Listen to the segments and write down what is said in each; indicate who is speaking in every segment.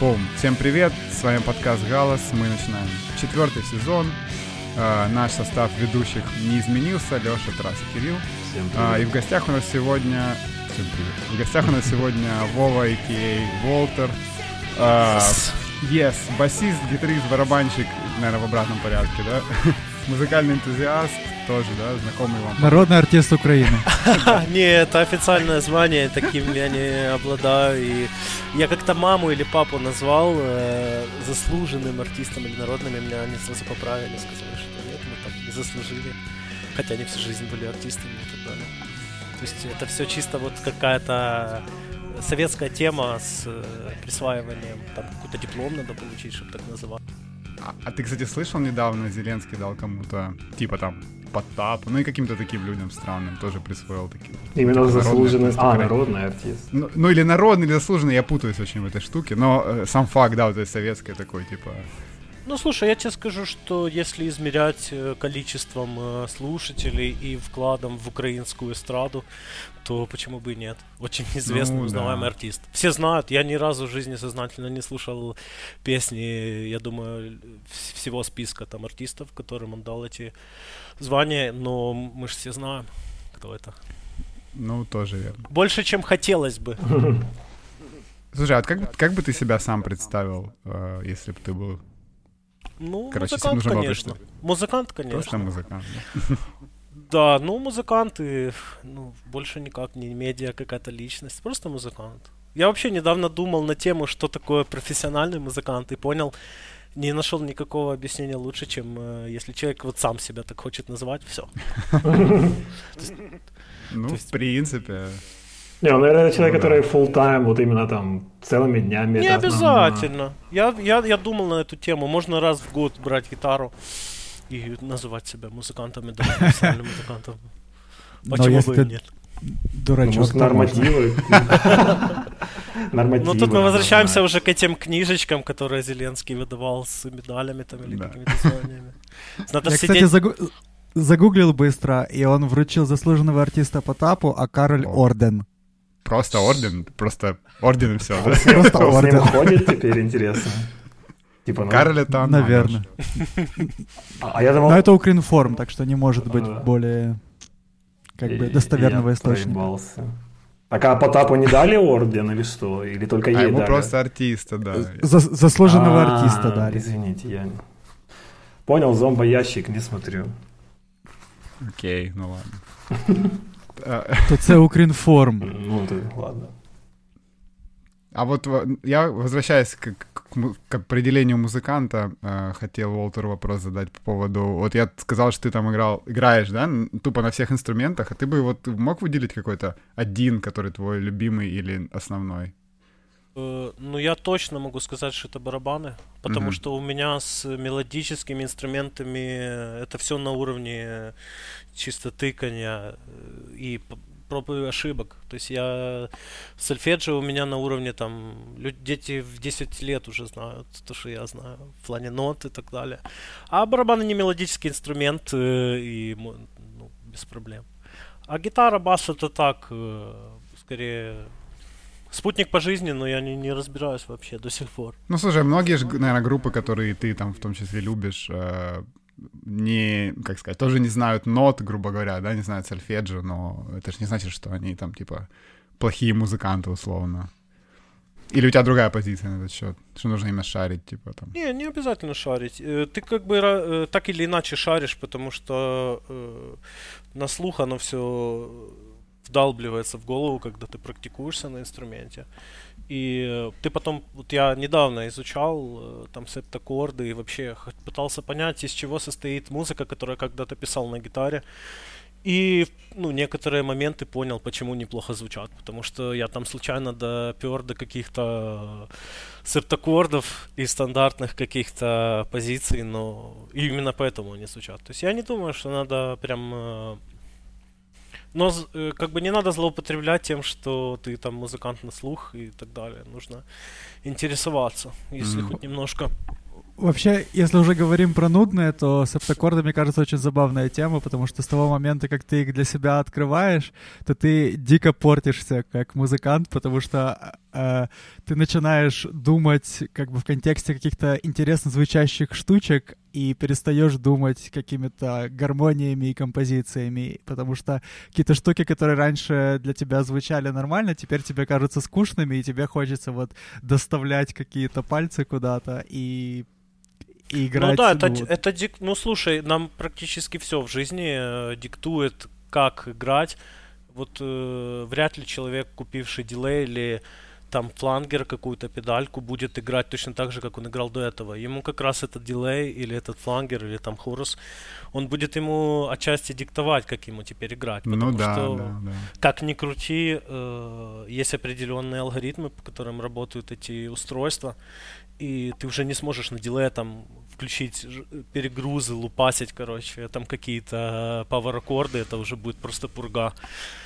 Speaker 1: Бум. Всем привет, с вами подкаст «Галас», мы начинаем четвертый сезон. Э, наш состав ведущих не изменился, Леша, Тарас и Кирилл.
Speaker 2: Всем
Speaker 1: А,
Speaker 2: привет.
Speaker 1: и в гостях у нас сегодня... Всем привет. В гостях у нас сегодня Вова, а.к.а. Волтер. А, Yes, басист, гитарист, барабанщик, наверное, в обратном порядке, да? Музыкальный энтузиаст, тоже, да, знакомый вам.
Speaker 3: Народный артист Украины.
Speaker 4: Не, это официальное звание, таким я не обладаю. И я как-то маму или папу назвал э, заслуженным артистом или народным, и меня они сразу поправили, сказали, что нет, мы так не заслужили. Хотя они всю жизнь были артистами и так далее. То есть это все чисто вот какая-то советская тема с э, присваиванием. Там какой-то диплом надо получить, чтобы так называть.
Speaker 1: А, а ты, кстати, слышал недавно, Зеленский дал кому-то, типа там, Потапу, ну и каким-то таким людям странным тоже присвоил такие.
Speaker 2: Именно
Speaker 1: Народный
Speaker 2: заслуженный... А, народный артист.
Speaker 1: Ну, ну или народный, или заслуженный, я путаюсь очень в этой штуке, но э, сам факт, да, вот этой советской такой, типа,
Speaker 4: Ну, слушай, я тебе скажу, что если измерять э, количеством э, слушателей и вкладом в украинскую эстраду, то почему бы и нет? Очень известный,
Speaker 1: Ну,
Speaker 4: узнаваемый
Speaker 1: да.
Speaker 4: артист. Все знают, я ни разу в жизни сознательно не слушал песни, я думаю, вс- всего списка там артистов, которым он дал эти звания, но мы же все знаем, кто это.
Speaker 1: ну, тоже верно.
Speaker 4: Больше, чем хотелось бы.
Speaker 1: Слушай, а как, бы- как бы ты себя сам представил, э, если бы ты был
Speaker 4: Ну,
Speaker 1: Короче,
Speaker 4: музыкант,
Speaker 1: нужно было
Speaker 4: конечно. Музыкант, конечно.
Speaker 1: просто музыкант? да?
Speaker 4: Да, ну музыканты, ну, больше никак не медиа какая-то личность, просто музыкант. Я вообще недавно думал на тему, что такое профессиональный музыкант, и понял, не нашел никакого объяснения лучше, чем э, если человек вот сам себя так хочет называть, все.
Speaker 1: Ну,
Speaker 4: То
Speaker 1: в принципе.
Speaker 2: Не, ну, наверное, человек,
Speaker 1: Ну,
Speaker 2: который full time вот именно там целыми днями.
Speaker 4: Не обязательно. Я, я, я думал на эту тему. Можно раз в год брать гитару и называть себя музыкантом и даже профессиональным музыкантом.
Speaker 3: Но
Speaker 4: Почему
Speaker 3: если
Speaker 4: бы и нет?
Speaker 2: Ну,
Speaker 3: Дурачок.
Speaker 2: может,
Speaker 3: то можно.
Speaker 2: нормативы. Нормативы.
Speaker 4: Ну тут мы возвращаемся уже к этим книжечкам, которые Зеленский выдавал с медалями там или
Speaker 1: Да.
Speaker 4: какими-то званиями. Надо
Speaker 3: Я,
Speaker 4: сидеть...
Speaker 3: кстати, загу- загуглил быстро, и он вручил заслуженного артиста Потапу, а Кароль
Speaker 1: О.
Speaker 3: орден.
Speaker 1: Просто орден, просто орден и все, да?
Speaker 3: Просто
Speaker 2: Он с ним
Speaker 3: орден.
Speaker 2: ходит теперь, интересно. Типа, ну,
Speaker 1: Кароля там.
Speaker 3: Наверное.
Speaker 2: А а я думал...
Speaker 3: Но это Укринформ, так что не может быть
Speaker 2: Ага.
Speaker 3: более как бы
Speaker 2: и-
Speaker 3: достоверного источника.
Speaker 2: проебался. Так а Потапу не дали орден или что? Или только
Speaker 1: А
Speaker 2: ей
Speaker 1: ему
Speaker 2: дали?
Speaker 1: просто артиста, да.
Speaker 3: За- заслуженного
Speaker 2: А,
Speaker 3: артиста дали.
Speaker 2: Извините, я... Понял, зомбоящик, не смотрю.
Speaker 1: Окей, ну ладно. А,
Speaker 3: То це Укрінформ.
Speaker 2: Ну, ты, ладно.
Speaker 1: А вот во- я, возвращаясь к, к к определению музыканта, э, хотел Уолтеру вопрос задать по поводу... Вот я сказал, что ты там играл, играешь, да, тупо на всех инструментах, а ты бы вот мог выделить какой-то один, который твой любимый или основной?
Speaker 4: Э, Ну, я точно могу сказать, что это барабаны, потому
Speaker 1: Мгм.
Speaker 4: что у меня с мелодическими инструментами это все на уровне чисто тыкания э, и проб и ошибок. То есть я сольфеджио у меня на уровне там лю- дети в 10 лет уже знают то, что я знаю в плане нот и так далее. А барабаны не мелодический инструмент э, и ну, без проблем. А гитара, бас это так, э, скорее спутник по жизни, но я не, не разбираюсь вообще до сих пор.
Speaker 1: Ну, слушай, многие же, наверное, группы, которые ты там в том числе любишь, э, не, как сказать, тоже не знают нот, грубо говоря, да, не знают сольфеджио, но это же не значит, что они там, типа, плохие музыканты, условно. Или у тебя другая позиция на этот счет, что нужно именно шарить, типа, там.
Speaker 4: Не, не обязательно шарить. Э, Ты как бы э, так или иначе шаришь, потому что э, на слух оно все вдалбливается в голову, когда ты практикуешься на инструменте. И э, ты потом, вот я недавно изучал э, там септаккорды и вообще пытался понять, из чего состоит музыка, которую когда-то писал на гитаре. И, ну, некоторые моменты понял, почему неплохо звучат. Потому что я там случайно допер до каких-то септаккордов и стандартных каких-то позиций, но именно поэтому они звучат. То есть я не думаю, что надо прям... Но э, как бы не надо злоупотреблять тем, что ты там музыкант на слух и так далее. Нужно интересоваться, если хоть немножко.
Speaker 3: Вообще, если уже говорим про нудные, то септаккорды, мне кажется, очень забавная тема, потому что с того момента, как ты их для себя открываешь, то ты дико портишься как музыкант, потому что э, ты начинаешь думать как бы в контексте каких-то интересно звучащих штучек и перестаешь думать какими-то гармониями и композициями, потому что какие-то штуки, которые раньше для тебя звучали нормально, теперь тебе кажутся скучными, и тебе хочется вот доставлять какие-то пальцы куда-то и и играть.
Speaker 4: Ну да, это,
Speaker 3: ну, вот.
Speaker 4: это дик... ну слушай, нам практически все в жизни э, диктует, как играть. Вот э, вряд ли человек, купивший дилей или там флангер, какую-то педальку, будет играть точно так же, как он играл до этого. Ему как раз этот дилей или этот флангер или там хорус, он будет ему отчасти диктовать, как ему теперь играть.
Speaker 1: Ну
Speaker 4: Потому
Speaker 1: да,
Speaker 4: что,
Speaker 1: да, да.
Speaker 4: как ни крути, э, есть определенные алгоритмы, по которым работают эти устройства, и ты уже не сможешь на дилее там включить ж- перегрузы, лупасить, короче, там какие-то пауэр-аккорды, это уже будет просто пурга.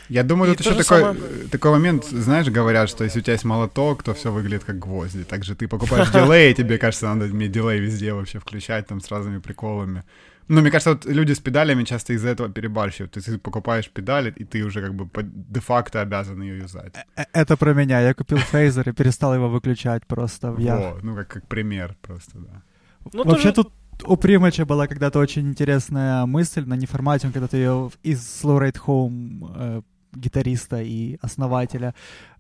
Speaker 1: Я думаю,
Speaker 4: И
Speaker 1: тут еще такой,
Speaker 4: самое-
Speaker 1: э, такой момент, знаешь, говорят, что если у тебя есть молоток, то все выглядит как гвозди. Также ты покупаешь дилей, и тебе кажется, надо иметь дилей везде вообще включать, там, с разными приколами. Ну, мне кажется, вот люди с педалями часто из-за этого перебарщивают. То есть ты покупаешь педаль, и ты уже как бы де-факто обязан ее юзать.
Speaker 3: Э, Это про меня. Я купил фейзер и перестал его выключать просто в я.
Speaker 1: Во, ну, как, как пример просто, да.
Speaker 4: Ну,
Speaker 3: Вообще
Speaker 4: тоже-
Speaker 3: тут у Примача была когда-то очень интересная мысль на неформате, он когда-то ее из Slow Ride Home э, гитариста и основателя,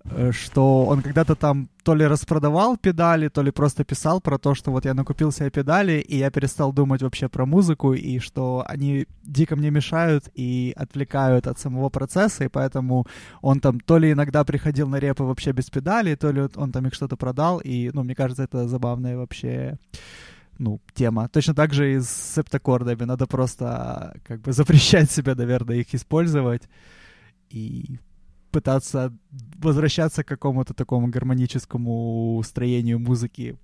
Speaker 3: э, что он когда-то там то ли распродавал педали, то ли просто писал про то, что вот я накупил себе педали, и я перестал думать вообще про музыку, и что они дико мне мешают и отвлекают от самого процесса, и поэтому он там то ли иногда приходил на репы вообще без педалей, то ли он там их что-то продал, и, ну, мне кажется, это забавная вообще ну, тема. Точно так же и с септаккордами. Надо просто как бы запрещать себе, наверное, их использовать и пытаться возвращаться к какому-то такому гармоническому строению музыки.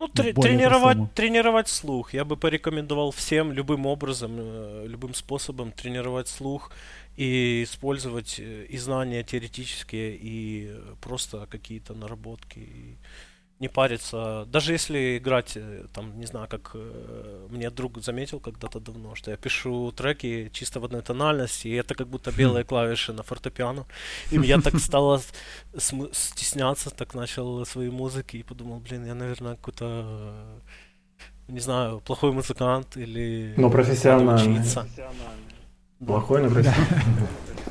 Speaker 4: Ну,
Speaker 3: более
Speaker 4: тренировать,
Speaker 3: простому.
Speaker 4: тренировать слух. Я бы порекомендовал всем любым образом, э, любым способом тренировать слух и использовать э, и знания теоретические, и просто какие-то наработки. И не париться. Даже если играть, э, там, не знаю, как э, мне друг заметил когда-то давно, что я пишу треки чисто в одной тональности, и это как будто белые клавиши на фортепиано. И я так стало с- см- стесняться, так начал свои музыки и подумал, блин, я, наверное, какой-то, э, не знаю, плохой музыкант или
Speaker 2: Но
Speaker 4: надо
Speaker 2: профессиональный. Плохой, но профессиональный.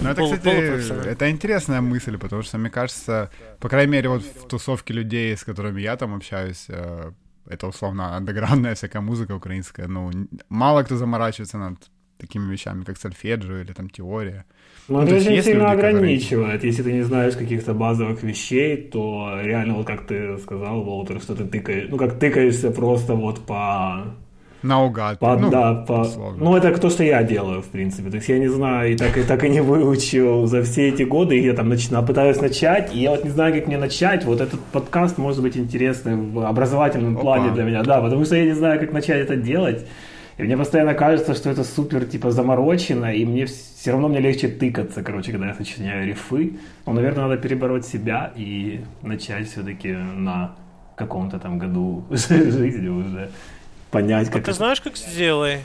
Speaker 1: Ну, это,
Speaker 4: Пол-
Speaker 1: кстати, это интересная мысль, потому что, мне кажется, по крайней мере, вот в тусовке людей, с которыми я там общаюсь, э, это условно андеграундная всякая музыка украинская, ну, мало кто заморачивается над такими вещами, как сольфеджио или там теория.
Speaker 2: Ну,
Speaker 1: Ну,
Speaker 2: это очень сильно
Speaker 1: люди, которые-
Speaker 2: ограничивает. Если ты не знаешь каких-то базовых вещей, то реально, вот как ты сказал, Волтер, что ты тыкаешь, ну, как тыкаешься просто вот по
Speaker 1: Наугад.
Speaker 2: По,
Speaker 1: ну,
Speaker 2: да, по...
Speaker 1: условно.
Speaker 2: Ну, это то, что я делаю, в принципе. То есть я не знаю, и так, и так и не выучил за все эти годы. И я там начинаю, пытаюсь начать, и я вот не знаю, как мне начать. Вот этот подкаст может быть интересным в образовательном
Speaker 1: Опа.
Speaker 2: плане для меня. Да, потому что я не знаю, как начать это делать. И мне постоянно кажется, что это супер, типа, заморочено, и мне все равно мне легче тыкаться, короче, когда я сочиняю рифы. Но, наверное, надо перебороть себя и начать все-таки на каком-то там году жизни уже понять,
Speaker 4: А
Speaker 2: как
Speaker 4: ты
Speaker 2: это
Speaker 4: знаешь, как сделай?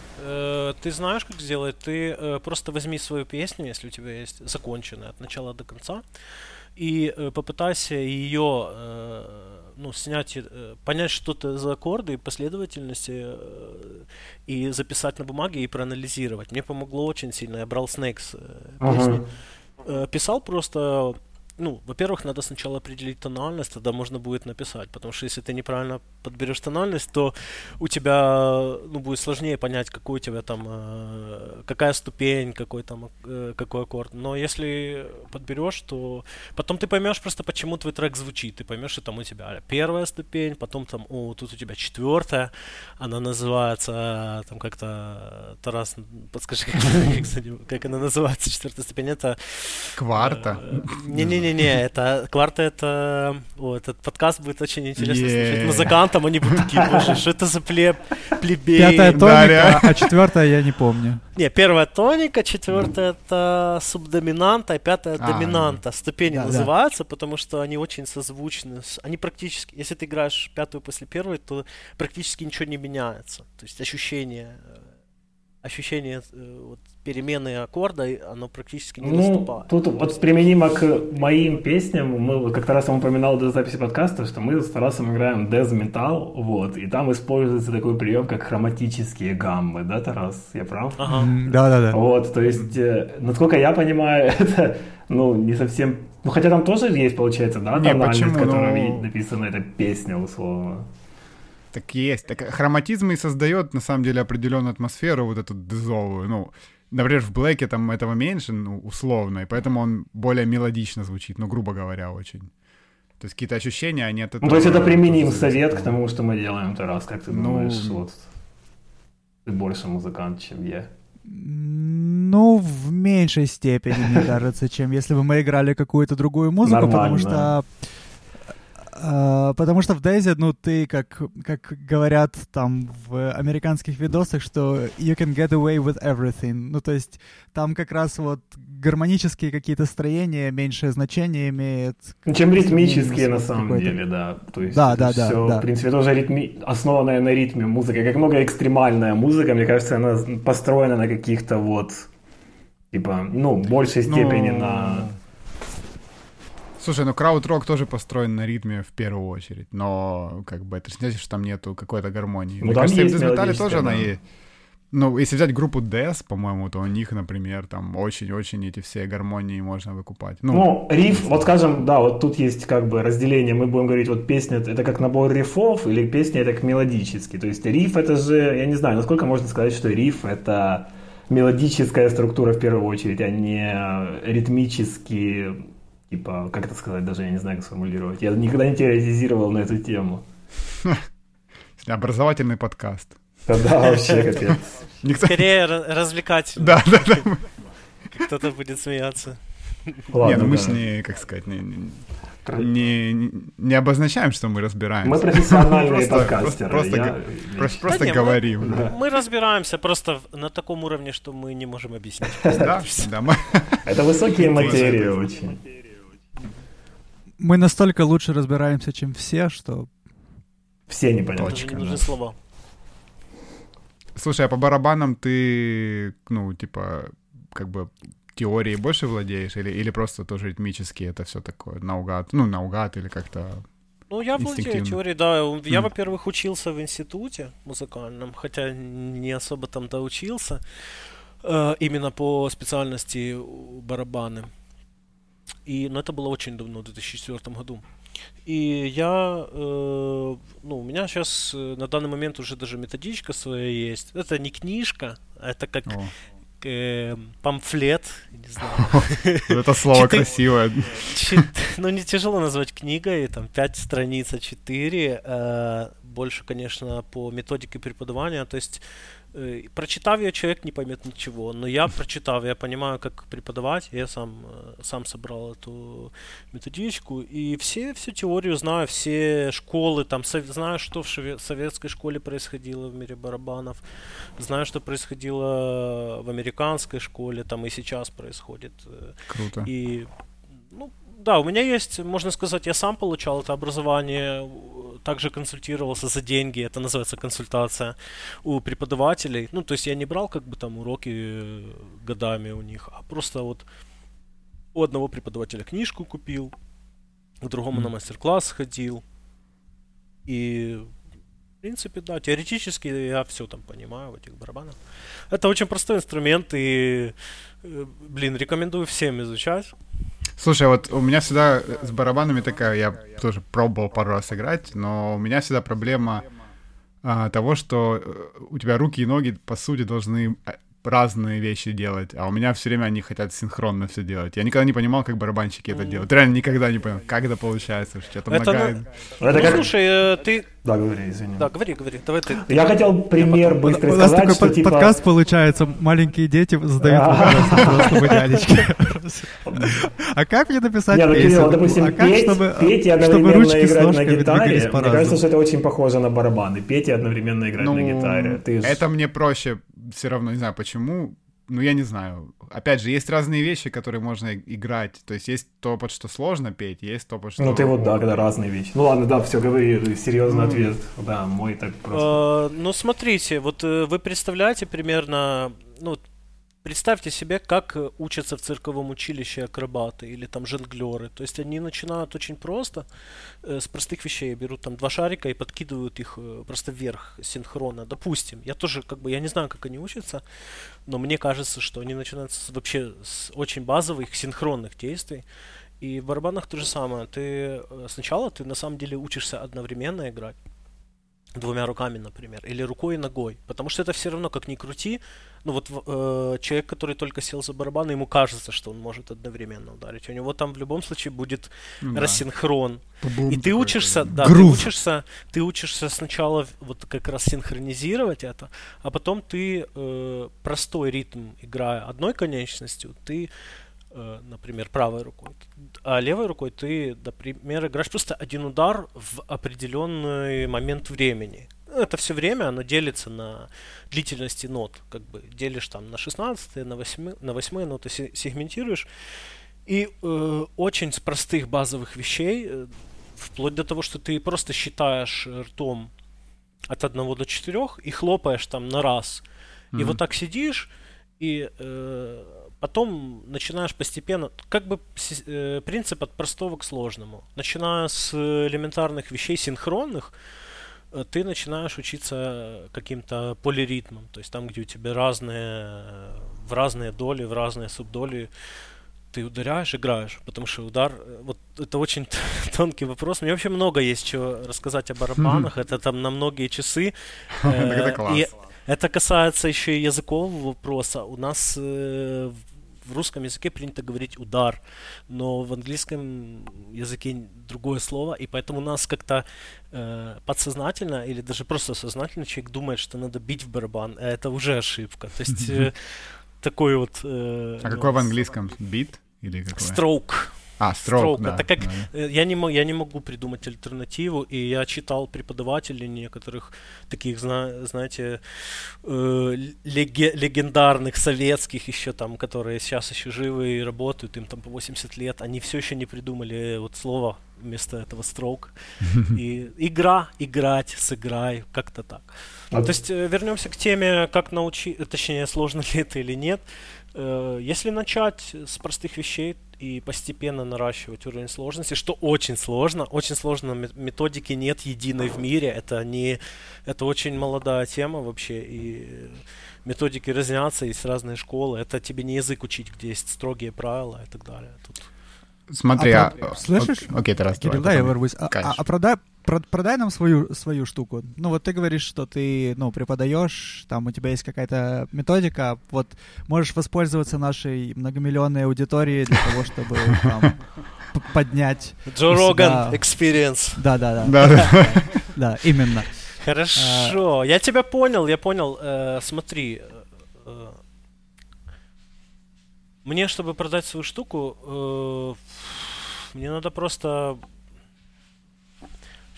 Speaker 4: Ты знаешь, как сделать? Ты просто возьми свою песню, если у тебя есть законченная от начала до конца, и э, попытайся ее, э, ну, снять, э, понять, что это за аккорды и последовательности, э, и записать на бумаге и проанализировать. Мне помогло очень сильно. Я брал Snakes э, песню, э, писал просто ну, во-первых, надо сначала определить тональность, тогда можно будет написать, потому что если ты неправильно подберешь тональность, то у тебя, ну, будет сложнее понять, какой у тебя там, э, какая ступень, какой там, э, какой аккорд. Но если подберешь, то потом ты поймешь просто, почему твой трек звучит, ты поймешь, что там у тебя первая ступень, потом там, о, тут у тебя четвертая, она называется, э, там как-то, Тарас, подскажи, как, она называется, четвертая ступень, это
Speaker 1: Кварта.
Speaker 4: Э, Не-не-не, это кварта это. О, этот подкаст будет очень интересно слушать.
Speaker 1: Е.
Speaker 4: Музыкантам они будут такие, боже, что это за плеб, плебей.
Speaker 3: Пятая тоника, а четвертая я не помню.
Speaker 4: Не, первая тоника, четвертая это субдоминанта, а пятая
Speaker 1: А,
Speaker 4: доминанта. Ступени
Speaker 3: Да, да.
Speaker 4: называются, потому что они очень созвучны. Они практически, если ты играешь пятую после первой, то практически ничего не меняется. То есть ощущение э, ощущение э, вот, перемены аккорда, оно практически не
Speaker 2: ну,
Speaker 4: наступает.
Speaker 2: Тут вот применимо к моим песням, мы как-то раз я вам упоминал до записи подкаста, что мы с Тарасом играем death metal, вот, и там используется такой прием, как хроматические гаммы, да, Тарас? Я прав?
Speaker 4: Ага.
Speaker 3: Да-да-да.
Speaker 2: Вот, то есть, э, насколько я понимаю, это, ну, не совсем... Ну, хотя там тоже есть, получается, да,
Speaker 1: Не,
Speaker 2: тональность,
Speaker 1: почему?
Speaker 2: в которой
Speaker 1: Ну-
Speaker 2: написана эта песня, условно.
Speaker 1: Так есть. Так хроматизм и создает, на самом деле, определенную атмосферу, вот эту дезовую. Ну, например, в Блэке там этого меньше, ну, условно, и поэтому он более мелодично звучит, ну, грубо говоря, очень. То есть какие-то ощущения, они от этого...
Speaker 2: Ну, то есть это применим совет к тому, что мы делаем, Тарас, как ты
Speaker 1: Ну,
Speaker 2: думаешь, вот, ты больше музыкант, чем я.
Speaker 3: Ну, в меньшей степени, мне кажется, чем если бы мы играли какую-то другую музыку, потому
Speaker 2: Нормально.
Speaker 3: что... э, Потому что в Дейзи, ну, ты, как, как говорят там в американских видосах, что you can get away with everything. Ну, то есть там как раз вот гармонические какие-то строения меньшее значение имеет.
Speaker 2: Ну, чем ритмические
Speaker 3: Ну,
Speaker 2: на самом деле, да. То есть
Speaker 3: Да, да, да,
Speaker 2: всё,
Speaker 3: да.
Speaker 2: в принципе, тоже ритми... основанная на ритме музыка. Как много экстремальная музыка, мне кажется, она построена на каких-то вот, типа, ну, большей
Speaker 1: Ну,
Speaker 2: степени на...
Speaker 1: Слушай, ну крауд-рок тоже построен на ритме в первую очередь, но как бы это значит, что там нету какой-то гармонии.
Speaker 2: Ну,
Speaker 1: Мне кажется, в
Speaker 2: есть
Speaker 1: дезметале
Speaker 2: мелодическая,
Speaker 1: тоже она есть. Ну, если взять группу Death, по-моему, то у них, например, там очень-очень эти все гармонии можно выкупать. Ну,
Speaker 2: Ну, риф, вот скажем, да, вот тут есть как бы разделение, мы будем говорить, вот песня это как набор рифов, или песня это как мелодический. То есть риф это же, я не знаю, насколько можно сказать, что риф это мелодическая структура в первую очередь, а не ритмический, типа, как это сказать, даже я не знаю, как сформулировать. Я никогда не теоретизировал на эту тему.
Speaker 1: образовательный подкаст.
Speaker 2: Тогда вообще капец.
Speaker 1: Никто...
Speaker 4: Скорее ра- развлекать.
Speaker 1: Да, да, да.
Speaker 4: Кто-то будет смеяться.
Speaker 1: Не, ну мы
Speaker 2: да.
Speaker 1: ж не, как сказать, не, не, не, не обозначаем, что мы разбираемся.
Speaker 2: Мы профессиональные подкастеры.
Speaker 1: Просто,
Speaker 2: я-
Speaker 1: просто,
Speaker 4: Да мы-
Speaker 1: говорим.
Speaker 2: Да.
Speaker 4: Мы разбираемся просто на таком уровне, что мы не можем объяснить.
Speaker 1: Да, да, мы...
Speaker 2: Это высокие материи очень.
Speaker 3: Мы настолько лучше разбираемся, чем все, что
Speaker 2: Все
Speaker 4: не
Speaker 1: Точка,
Speaker 4: нужны
Speaker 1: да.
Speaker 4: слова.
Speaker 1: Слушай, а по барабанам ты, ну, типа, как бы теорией больше владеешь или, или просто тоже ритмически это все такое наугад, ну, наугад или как-то...
Speaker 4: Ну, я владею теорией, да. Я,
Speaker 1: Мгм.
Speaker 4: во-первых, учился в институте музыкальном, хотя не особо там доучился. э, именно по специальности барабаны. И, ну, это было очень давно, в 2004 году. И я, э, ну, у меня сейчас на данный момент уже даже методичка своя есть. Это не книжка, а это как
Speaker 1: О,
Speaker 4: э, памфлет, не знаю.
Speaker 1: это слово красивое.
Speaker 4: Ну, не тяжело назвать книгой, там 5 страниц, а 4. э, Больше, конечно, по методике преподавания. То есть, э, прочитав ее, человек не поймет ничего. Но я, прочитав, я понимаю, как преподавать. Я сам, э, сам собрал эту методичку. И все, всю теорию знаю, все школы, там, знаю, что в шве- советской школе происходило в мире барабанов. Знаю, что происходило в американской школе, там и сейчас происходит. э,
Speaker 1: Круто.
Speaker 4: и, ну, да, у меня есть, можно сказать, я сам получал это образование, у- также консультировался за деньги, это называется консультация у преподавателей. Ну, то есть я не брал как бы там уроки э, годами у них, а просто вот у одного преподавателя книжку купил, к другому на
Speaker 1: Мгм.
Speaker 4: мастер-класс ходил. И, в принципе, да, теоретически я все там понимаю в этих барабанах. Это очень простой инструмент, и, э, блин, рекомендую всем изучать.
Speaker 1: Слушай, вот у меня всегда с барабанами такая, я тоже пробовал пару раз играть, но у меня всегда проблема а, того, что э, у тебя руки и ноги, по сути, должны а, разные вещи делать, а у меня все время они хотят синхронно все делать. Я никогда не понимал, как барабанщики это делают. Реально никогда не понял, как это получается, что-то
Speaker 4: Это
Speaker 1: нога...
Speaker 4: на-
Speaker 2: Это
Speaker 4: ну,
Speaker 2: как...
Speaker 4: слушай, э, ты...
Speaker 2: Да, говори, извини.
Speaker 4: Да, говори, говори, давай ты.
Speaker 2: Я хотел пример
Speaker 3: у
Speaker 2: быстро
Speaker 3: у нас
Speaker 2: сказать,
Speaker 3: такой
Speaker 2: что
Speaker 3: под-
Speaker 2: типа...
Speaker 3: подкаст получается, маленькие дети задают вопросы взрослому дядечке. А как мне написать
Speaker 2: ну,
Speaker 3: песенку?
Speaker 2: допустим,
Speaker 3: А как,
Speaker 2: петь,
Speaker 3: чтобы,
Speaker 2: петь и
Speaker 3: чтобы
Speaker 2: одновременно
Speaker 3: ручки с
Speaker 2: на гитаре, мне кажется, что это очень похоже на барабаны. Петь и одновременно играть на гитаре.
Speaker 1: Ну, это мне проще все равно, не знаю почему. ну, я не знаю. Опять же, есть разные вещи, которые можно играть. То есть есть то, под что сложно петь, есть то, под что...
Speaker 2: Ну, ты вот, да, когда разные вещи. Ну, ладно, да, все, говори, серьезный ну, ответ. Да, мой так просто.
Speaker 4: А, ну, смотрите, вот э, вы представляете примерно, ну, Представьте себе, как э, учатся в цирковом училище акробаты или там жонглеры. То есть они начинают очень просто, э, с простых вещей. Берут там два шарика и подкидывают их э, просто вверх синхронно. Допустим, я тоже как бы, я не знаю, как они учатся, но мне кажется, что они начинают с, вообще с очень базовых синхронных действий. И в барабанах то же самое. Ты э, сначала ты на самом деле учишься одновременно играть двумя руками, например, или рукой и ногой, потому что это все равно, как ни крути, ну вот э, человек, который только сел за барабан, ему кажется, что он может одновременно ударить, у него там в любом случае будет да. рассинхрон, Бум, и ты учишься, да, ты учишься, ты учишься сначала вот как раз синхронизировать это, а потом ты э, простой ритм играя одной конечностью, ты например, правой рукой, а левой рукой ты, например, играешь просто один удар в определенный момент времени. Это все время, оно делится на длительности нот, как бы делишь там на 16, на 8, на 8 ноты сегментируешь. И э, очень с простых базовых вещей, э, вплоть до того, что ты просто считаешь ртом от 1 до 4 и хлопаешь там на раз. Mm-hmm. И вот так сидишь, и э, потом начинаешь постепенно, как бы э, принцип от простого к сложному. Начиная с элементарных вещей синхронных, э, ты начинаешь учиться каким-то полиритмом, то есть там, где у тебя разные, в разные доли, в разные субдоли ты ударяешь, играешь, потому что удар, э, вот это очень тонкий вопрос. Мне вообще много есть чего рассказать о барабанах, это там на многие часы.
Speaker 1: Это класс.
Speaker 4: Это касается еще и языкового вопроса. У нас э, в русском языке принято говорить удар, но в английском языке другое слово, и поэтому у нас как-то э, подсознательно или даже просто сознательно человек думает, что надо бить в барабан, а это уже ошибка. То есть э, такой вот... Э,
Speaker 1: а какой в английском? Бит? Или какой?
Speaker 4: Stroke.
Speaker 1: А, строк, да.
Speaker 4: Это как, да. я, не, я не могу придумать альтернативу, и я читал преподавателей некоторых таких, знаете, э, леге, легендарных советских еще там, которые сейчас еще живы и работают, им там по 80 лет, они все еще не придумали вот слово вместо этого строк. И игра, играть, сыграй, как-то так. А... То есть э, вернемся к теме, как научить, точнее, сложно ли это или нет. Э, если начать с простых вещей, и постепенно наращивать уровень сложности, что очень сложно. Очень сложно, методики нет единой в мире. Это не, это очень молодая тема вообще, и методики разнятся, есть разные школы. Это тебе не язык учить, где есть строгие правила и так далее. Тут...
Speaker 1: Смотри, а,
Speaker 3: а, слышишь?
Speaker 1: Окей, ты раз.
Speaker 3: Кирилл, да, я ворвусь. А, а, а продай, продай нам свою, свою штуку. Ну, вот ты говоришь, что ты, ну, преподаешь, там у тебя есть какая-то методика, вот можешь воспользоваться нашей многомиллионной аудиторией для того, чтобы там поднять...
Speaker 4: Джо Роган Experience.
Speaker 3: Да-да-да.
Speaker 1: Да,
Speaker 3: да, именно.
Speaker 4: Хорошо, я тебя понял, я понял. Э, смотри, э, мне, чтобы продать свою штуку, э, мне надо просто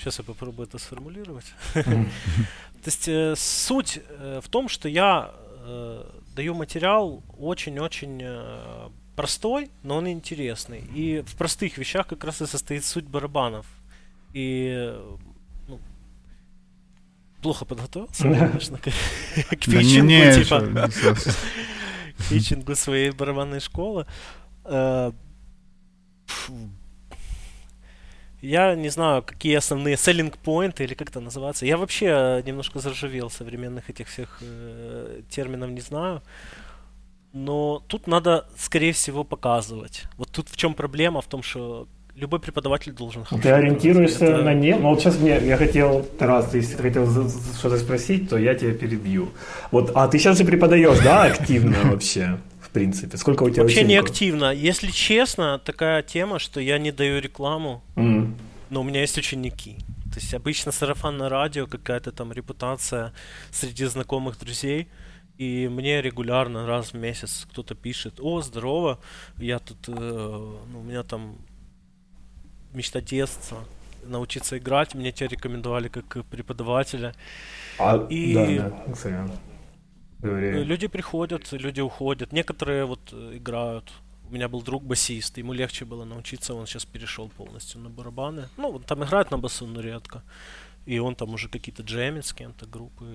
Speaker 4: Сейчас я попробую это сформулировать. То есть э, суть э, в том, что я э, даю материал очень-очень простой, но он интересный. И в простых вещах как раз и состоит суть барабанов. И ну, плохо подготовился, конечно, к, к питчингу, типа, к питчингу своей барабанной школы. Я не знаю, какие основные selling points или как это называется. Я вообще э, немножко заржавел современных этих всех э, терминов, не знаю. Но тут надо, скорее всего, показывать. Вот тут в чем проблема, в том, что любой преподаватель должен
Speaker 2: хорошо Ты ориентируешься это... на не... Ну вот сейчас мне, я хотел, раз если ты хотел что-то спросить, то я тебя перебью. Вот, а ты сейчас же преподаешь, да, активно вообще? Принципе? Сколько у тебя
Speaker 4: Вообще не активно. Если честно, такая тема, что я не даю рекламу, mm. но у меня есть ученики. То есть обычно сарафанное радио, какая-то там репутация среди знакомых друзей. И мне регулярно раз в месяц кто-то пишет, о, здорово, я тут, э, ну, у меня там мечта детства, научиться играть, мне тебя рекомендовали как преподавателя.
Speaker 2: А, и... Да, да, Говори.
Speaker 4: Люди приходят, люди уходят. Некоторые вот э, играют. У меня был друг басист, ему легче было научиться, он сейчас перешел полностью на барабаны. Ну, он там играет на басу, но редко. И он там уже какие-то джемит с кем-то, группы,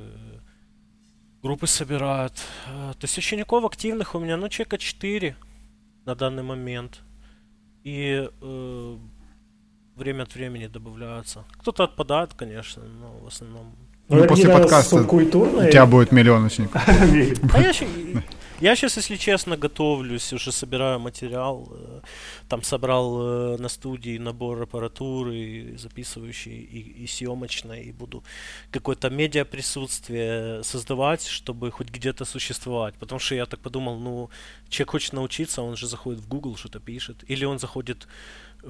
Speaker 4: группы собирает. Э, То есть учеников активных у меня, ну, человека 4 на данный момент. И э, время от времени добавляются. Кто-то отпадает, конечно, но в основном
Speaker 1: Ну,
Speaker 2: это
Speaker 1: после подкаста У тебя будет миллион учеников.
Speaker 4: А я, я сейчас, если честно, готовлюсь, уже собираю материал. э, Там собрал э, на студии набор аппаратуры, записывающей и, и съемочной, и буду какое-то медиа присутствие создавать, чтобы хоть где-то существовать. Потому что я так подумал, ну, человек хочет научиться, он же заходит в Google, что-то пишет. Или он заходит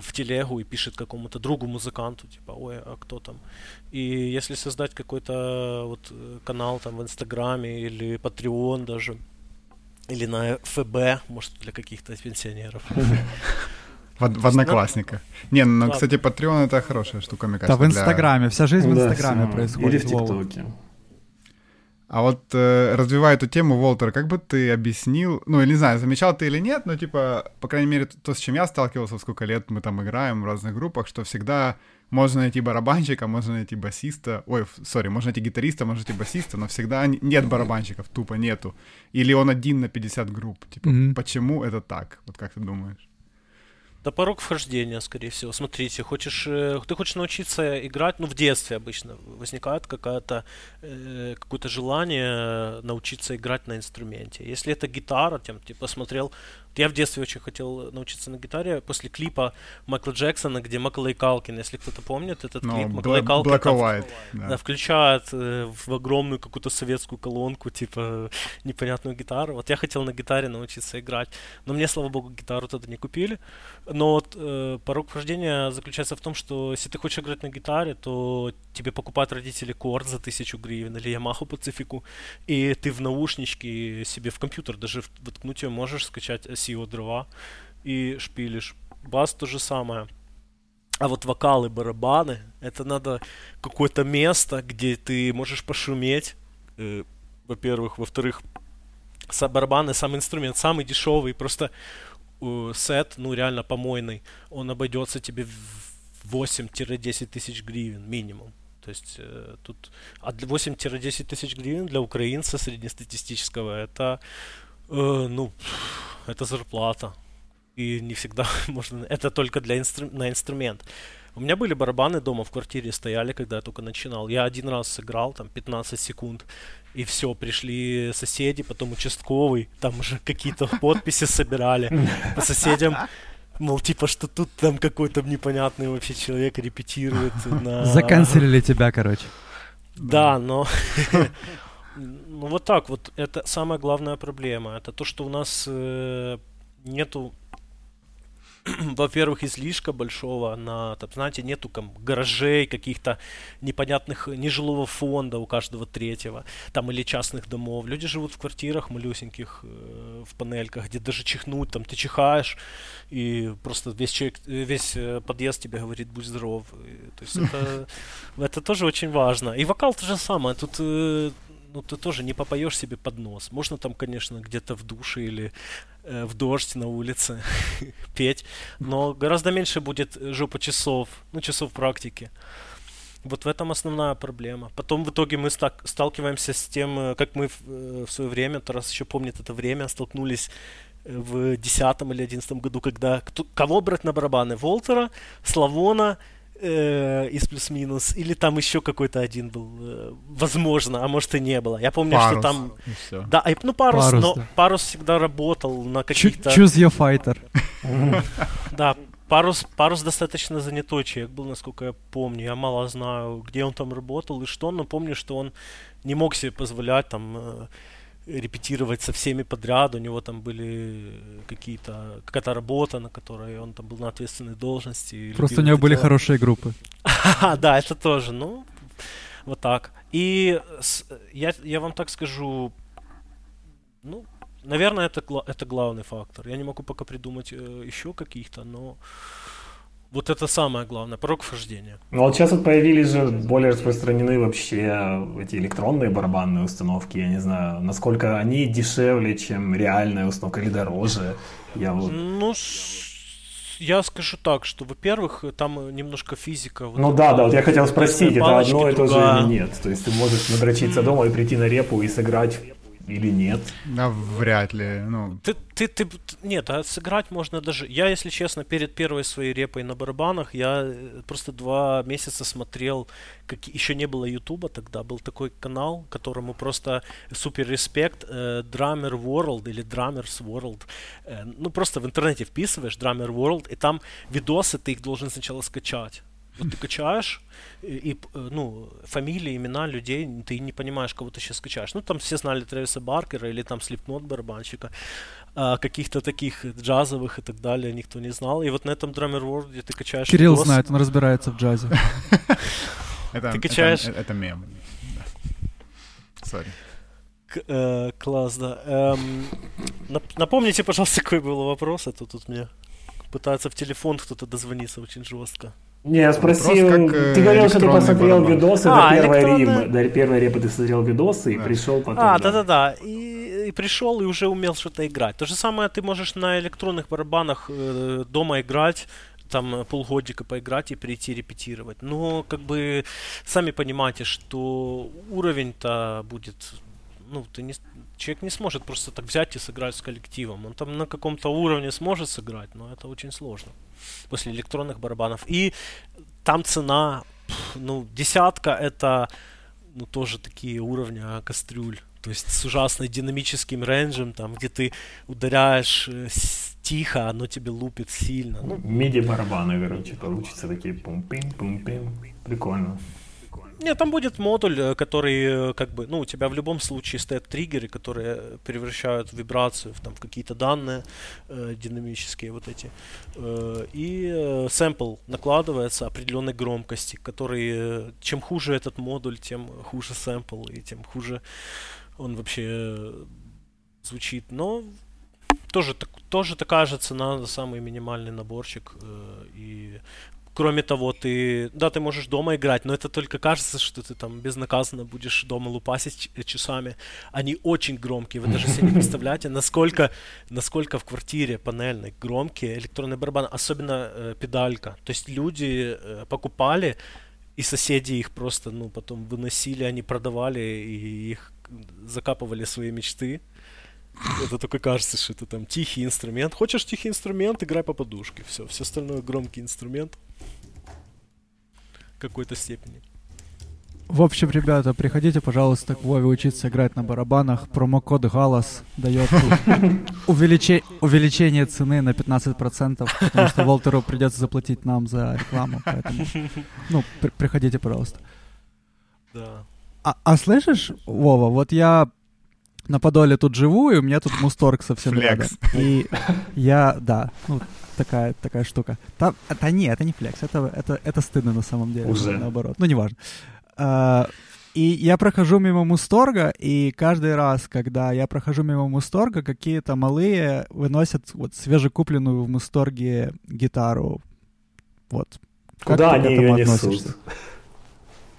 Speaker 4: в телегу и пишет какому-то другу музыканту, типа, ой, а кто там? И если создать какой-то вот э, канал там в Инстаграме или Patreon даже, или на ФБ, может, для каких-то пенсионеров.
Speaker 1: В, од- в Одноклассниках. Не, ну,
Speaker 4: Да.
Speaker 1: кстати, Patreon это хорошая штука, мне
Speaker 3: Да,
Speaker 1: кажется.
Speaker 3: в
Speaker 1: для-
Speaker 3: Инстаграме. Вся жизнь в
Speaker 2: Да,
Speaker 3: Инстаграме происходит.
Speaker 2: Или в. ТикТоке.
Speaker 1: А вот э, развивая эту тему, Волтер, как бы ты объяснил, ну, я не знаю, замечал ты или нет, но, типа, по крайней мере, то, с чем я сталкивался, сколько лет мы там играем в разных группах, что всегда можно найти барабанщика, можно найти басиста, ой, сори, можно найти гитариста, можно найти басиста, но всегда нет барабанщиков, тупо нету. Или он один на 50 групп. Типа,
Speaker 3: Мгм.
Speaker 1: почему это так? Вот как ты думаешь?
Speaker 4: Да порог вхождения, скорее всего. Смотрите, хочешь, э, ты хочешь научиться играть, ну, в детстве обычно возникает какая-то, э, какое-то желание научиться играть на инструменте. Если это гитара, тем, ты посмотрел, я в детстве очень хотел научиться на гитаре после клипа Майкла Джексона, где Маклей Калкин, если кто-то помнит этот
Speaker 1: Ну,
Speaker 4: клип, Маклей Калкин
Speaker 1: Black
Speaker 4: там
Speaker 1: White,
Speaker 4: да,
Speaker 1: да.
Speaker 4: включает э, в огромную какую-то советскую колонку, типа непонятную гитару. Вот я хотел на гитаре научиться играть, но мне, слава богу, гитару тогда не купили. Но вот э, порог вхождения заключается в том, что если ты хочешь играть на гитаре, то тебе покупают родители корд за тысячу гривен или Yamaha Pacific, и ты в наушнички себе в компьютер даже воткнуть ее можешь, скачать SEO дрова и шпилишь. Бас то же самое. А вот вокалы, барабаны, это надо какое-то место, где ты можешь пошуметь, э, во-первых. Во-вторых, барабаны, сам инструмент, самый дешевый, просто э, сет, ну реально помойный, он обойдется тебе в 8-10 тысяч гривен минимум. То есть э, тут для 8-10 тысяч гривен для украинца среднестатистического это, э, ну, это зарплата. И не всегда можно... Это только для инстру... на инструмент. У меня были барабаны дома в квартире стояли, когда я только начинал. Я один раз сыграл, там, 15 секунд, и все, пришли соседи, потом участковый, там уже какие-то подписи собирали по соседям. Мол, типа, что тут там какой-то непонятный вообще человек репетирует на...
Speaker 3: Заканцелили тебя, короче.
Speaker 4: Да, но... Ну вот так вот, это самая главная проблема. Это то, что у нас э, нету, во-первых, излишка большого на, там, знаете, нету там гаражей каких-то непонятных, нежилого фонда у каждого третьего, там или частных домов. Люди живут в квартирах малюсеньких, э, в панельках, где даже чихнуть, там ты чихаешь, и просто весь человек, э, весь э, подъезд тебе говорит «будь здоров». И, то есть это, это тоже очень важно. И вокал то же самое. Тут э, ну, ты тоже не попоешь себе под нос. Можно там, конечно, где-то в душе или э, в дождь на улице петь, но гораздо меньше будет жопа часов, ну, часов практики. Вот в этом основная проблема. Потом в итоге мы стак- сталкиваемся с тем, э, как мы в, э, в свое время, Тарас еще помнит это время, столкнулись э, в 10 или 11 году, когда кто, кого брать на барабаны? Волтера, Славона, э, из плюс-минус, или там еще какой-то один был, э, возможно, а может и не было. Я помню,
Speaker 1: Парус,
Speaker 4: что там...
Speaker 1: и.
Speaker 4: Да, и- ну парус,
Speaker 3: Парус,
Speaker 4: но
Speaker 3: да.
Speaker 4: парус всегда работал на каких-то...
Speaker 3: Choose your fighter.
Speaker 4: Да, парус, парус достаточно занятой человек был, насколько я помню. Я мало знаю, где он там работал и что, но помню, что он не мог себе позволять там э, репетировать со всеми подряд. У него там были какие-то какая-то работа, на которой он там был на ответственной должности.
Speaker 3: Просто у него были
Speaker 4: делать.
Speaker 3: хорошие группы.
Speaker 4: Да, это тоже, ну, вот так. И с- я, я вам так скажу, ну, наверное, это, это главный фактор. Я не могу пока придумать э, еще каких-то, но Вот это самое главное, порог вхождения.
Speaker 2: Ну вот сейчас вот появились же более распространены вообще эти электронные барабанные установки. Я не знаю, насколько они дешевле, чем реальная установка или дороже. Я вот...
Speaker 4: Ну, я скажу так, что, во-первых, там немножко физика.
Speaker 2: Вот ну да, да, вот я хотел спросить, это одно и то же или нет? То есть ты можешь надрочиться дома и прийти на репу и сыграть или нет?
Speaker 1: Да, вряд ли. Ну.
Speaker 4: Ты, ты, ты, нет, а сыграть можно даже... Я, если честно, перед первой своей репой на барабанах, я э, просто два месяца смотрел, как еще не было Ютуба тогда, был такой канал, которому просто супер респект, э, Drummer World или Drummers World. Э, ну, просто в интернете вписываешь Drummer World, и там видосы, ты их должен сначала скачать. Вот ты качаешь, и, э, ну, фамилии, имена людей, ты не понимаешь, кого ты сейчас скачаешь. Ну, там все знали Трэвиса Баркера или там Слепнот барабанщика, а каких-то таких джазовых и так далее никто не знал. И вот на этом Drummer World ты качаешь
Speaker 3: Кирилл видос. знает, он разбирается в джазе.
Speaker 1: Ты качаешь... Это мем. Сори.
Speaker 4: Э, класс, да. Эм, напомните, пожалуйста, какой был вопрос, а то тут мне пытается в телефон кто-то дозвониться очень жестко.
Speaker 2: Не, я спросил, Вопрос, как, ты говорил, что ты посмотрел барабан. видосы а, до первой электронная... репы, до первой репы ты смотрел видосы и да. пришел потом.
Speaker 4: А, да-да-да, и, и пришел и уже умел что-то играть. То же самое ты можешь на электронных барабанах э, дома играть, там полгодика поиграть и прийти репетировать. Но как бы сами понимаете, что уровень-то будет, ну, ты не, человек не сможет просто так взять и сыграть с коллективом. Он там на каком-то уровне сможет сыграть, но это очень сложно после электронных барабанов. И там цена, ну, десятка это, ну, тоже такие уровни а, кастрюль. То есть с ужасной динамическим рейнджем, там, где ты ударяешь э, тихо, оно тебе лупит сильно.
Speaker 2: Ну, Миди-барабаны, короче, получится такие пум-пим-пум-пим. Прикольно.
Speaker 4: Нет, там будет модуль, э, который, э, как бы, ну, у тебя в любом случае стоят триггеры, которые превращают вибрацию в, там, в какие-то данные э, динамические вот эти. Э, и э, сэмпл накладывается определенной громкости, который, э, чем хуже этот модуль, тем хуже сэмпл, и тем хуже он вообще звучит. Но тоже, тоже такая же цена за самый минимальный наборчик. Э, и Кроме того, ты, да, ты можешь дома играть, но это только кажется, что ты там безнаказанно будешь дома лупасить часами. Они очень громкие, вы даже себе не представляете, насколько, насколько в квартире панельной громкие электронные барабаны, особенно э, педалька. То есть люди э, покупали, и соседи их просто, ну, потом выносили, они продавали, и их закапывали свои мечты. Это только кажется, что это там тихий инструмент. Хочешь тихий инструмент, играй по подушке. Все, все остальное громкий инструмент какой-то степени.
Speaker 3: В общем, ребята, приходите, пожалуйста, к Вове учиться играть на барабанах. Промокод ГАЛАС дает увеличе... увеличение цены на 15%, потому что Волтеру придется заплатить нам за рекламу, поэтому, ну, при- приходите, пожалуйста.
Speaker 4: Да.
Speaker 3: А, а слышишь, Вова, вот я на Подоле тут живу, и у меня тут Мусторг совсем
Speaker 1: Флекс.
Speaker 3: рядом. И я, да, ну, такая, такая штука. Там, это не, это не флекс, это, это, это стыдно на самом деле.
Speaker 2: Уже.
Speaker 3: Наоборот, ну, неважно. А, и я прохожу мимо Мусторга, и каждый раз, когда я прохожу мимо Мусторга, какие-то малые выносят вот свежекупленную в Мусторге гитару. Вот.
Speaker 2: Куда они ее несут?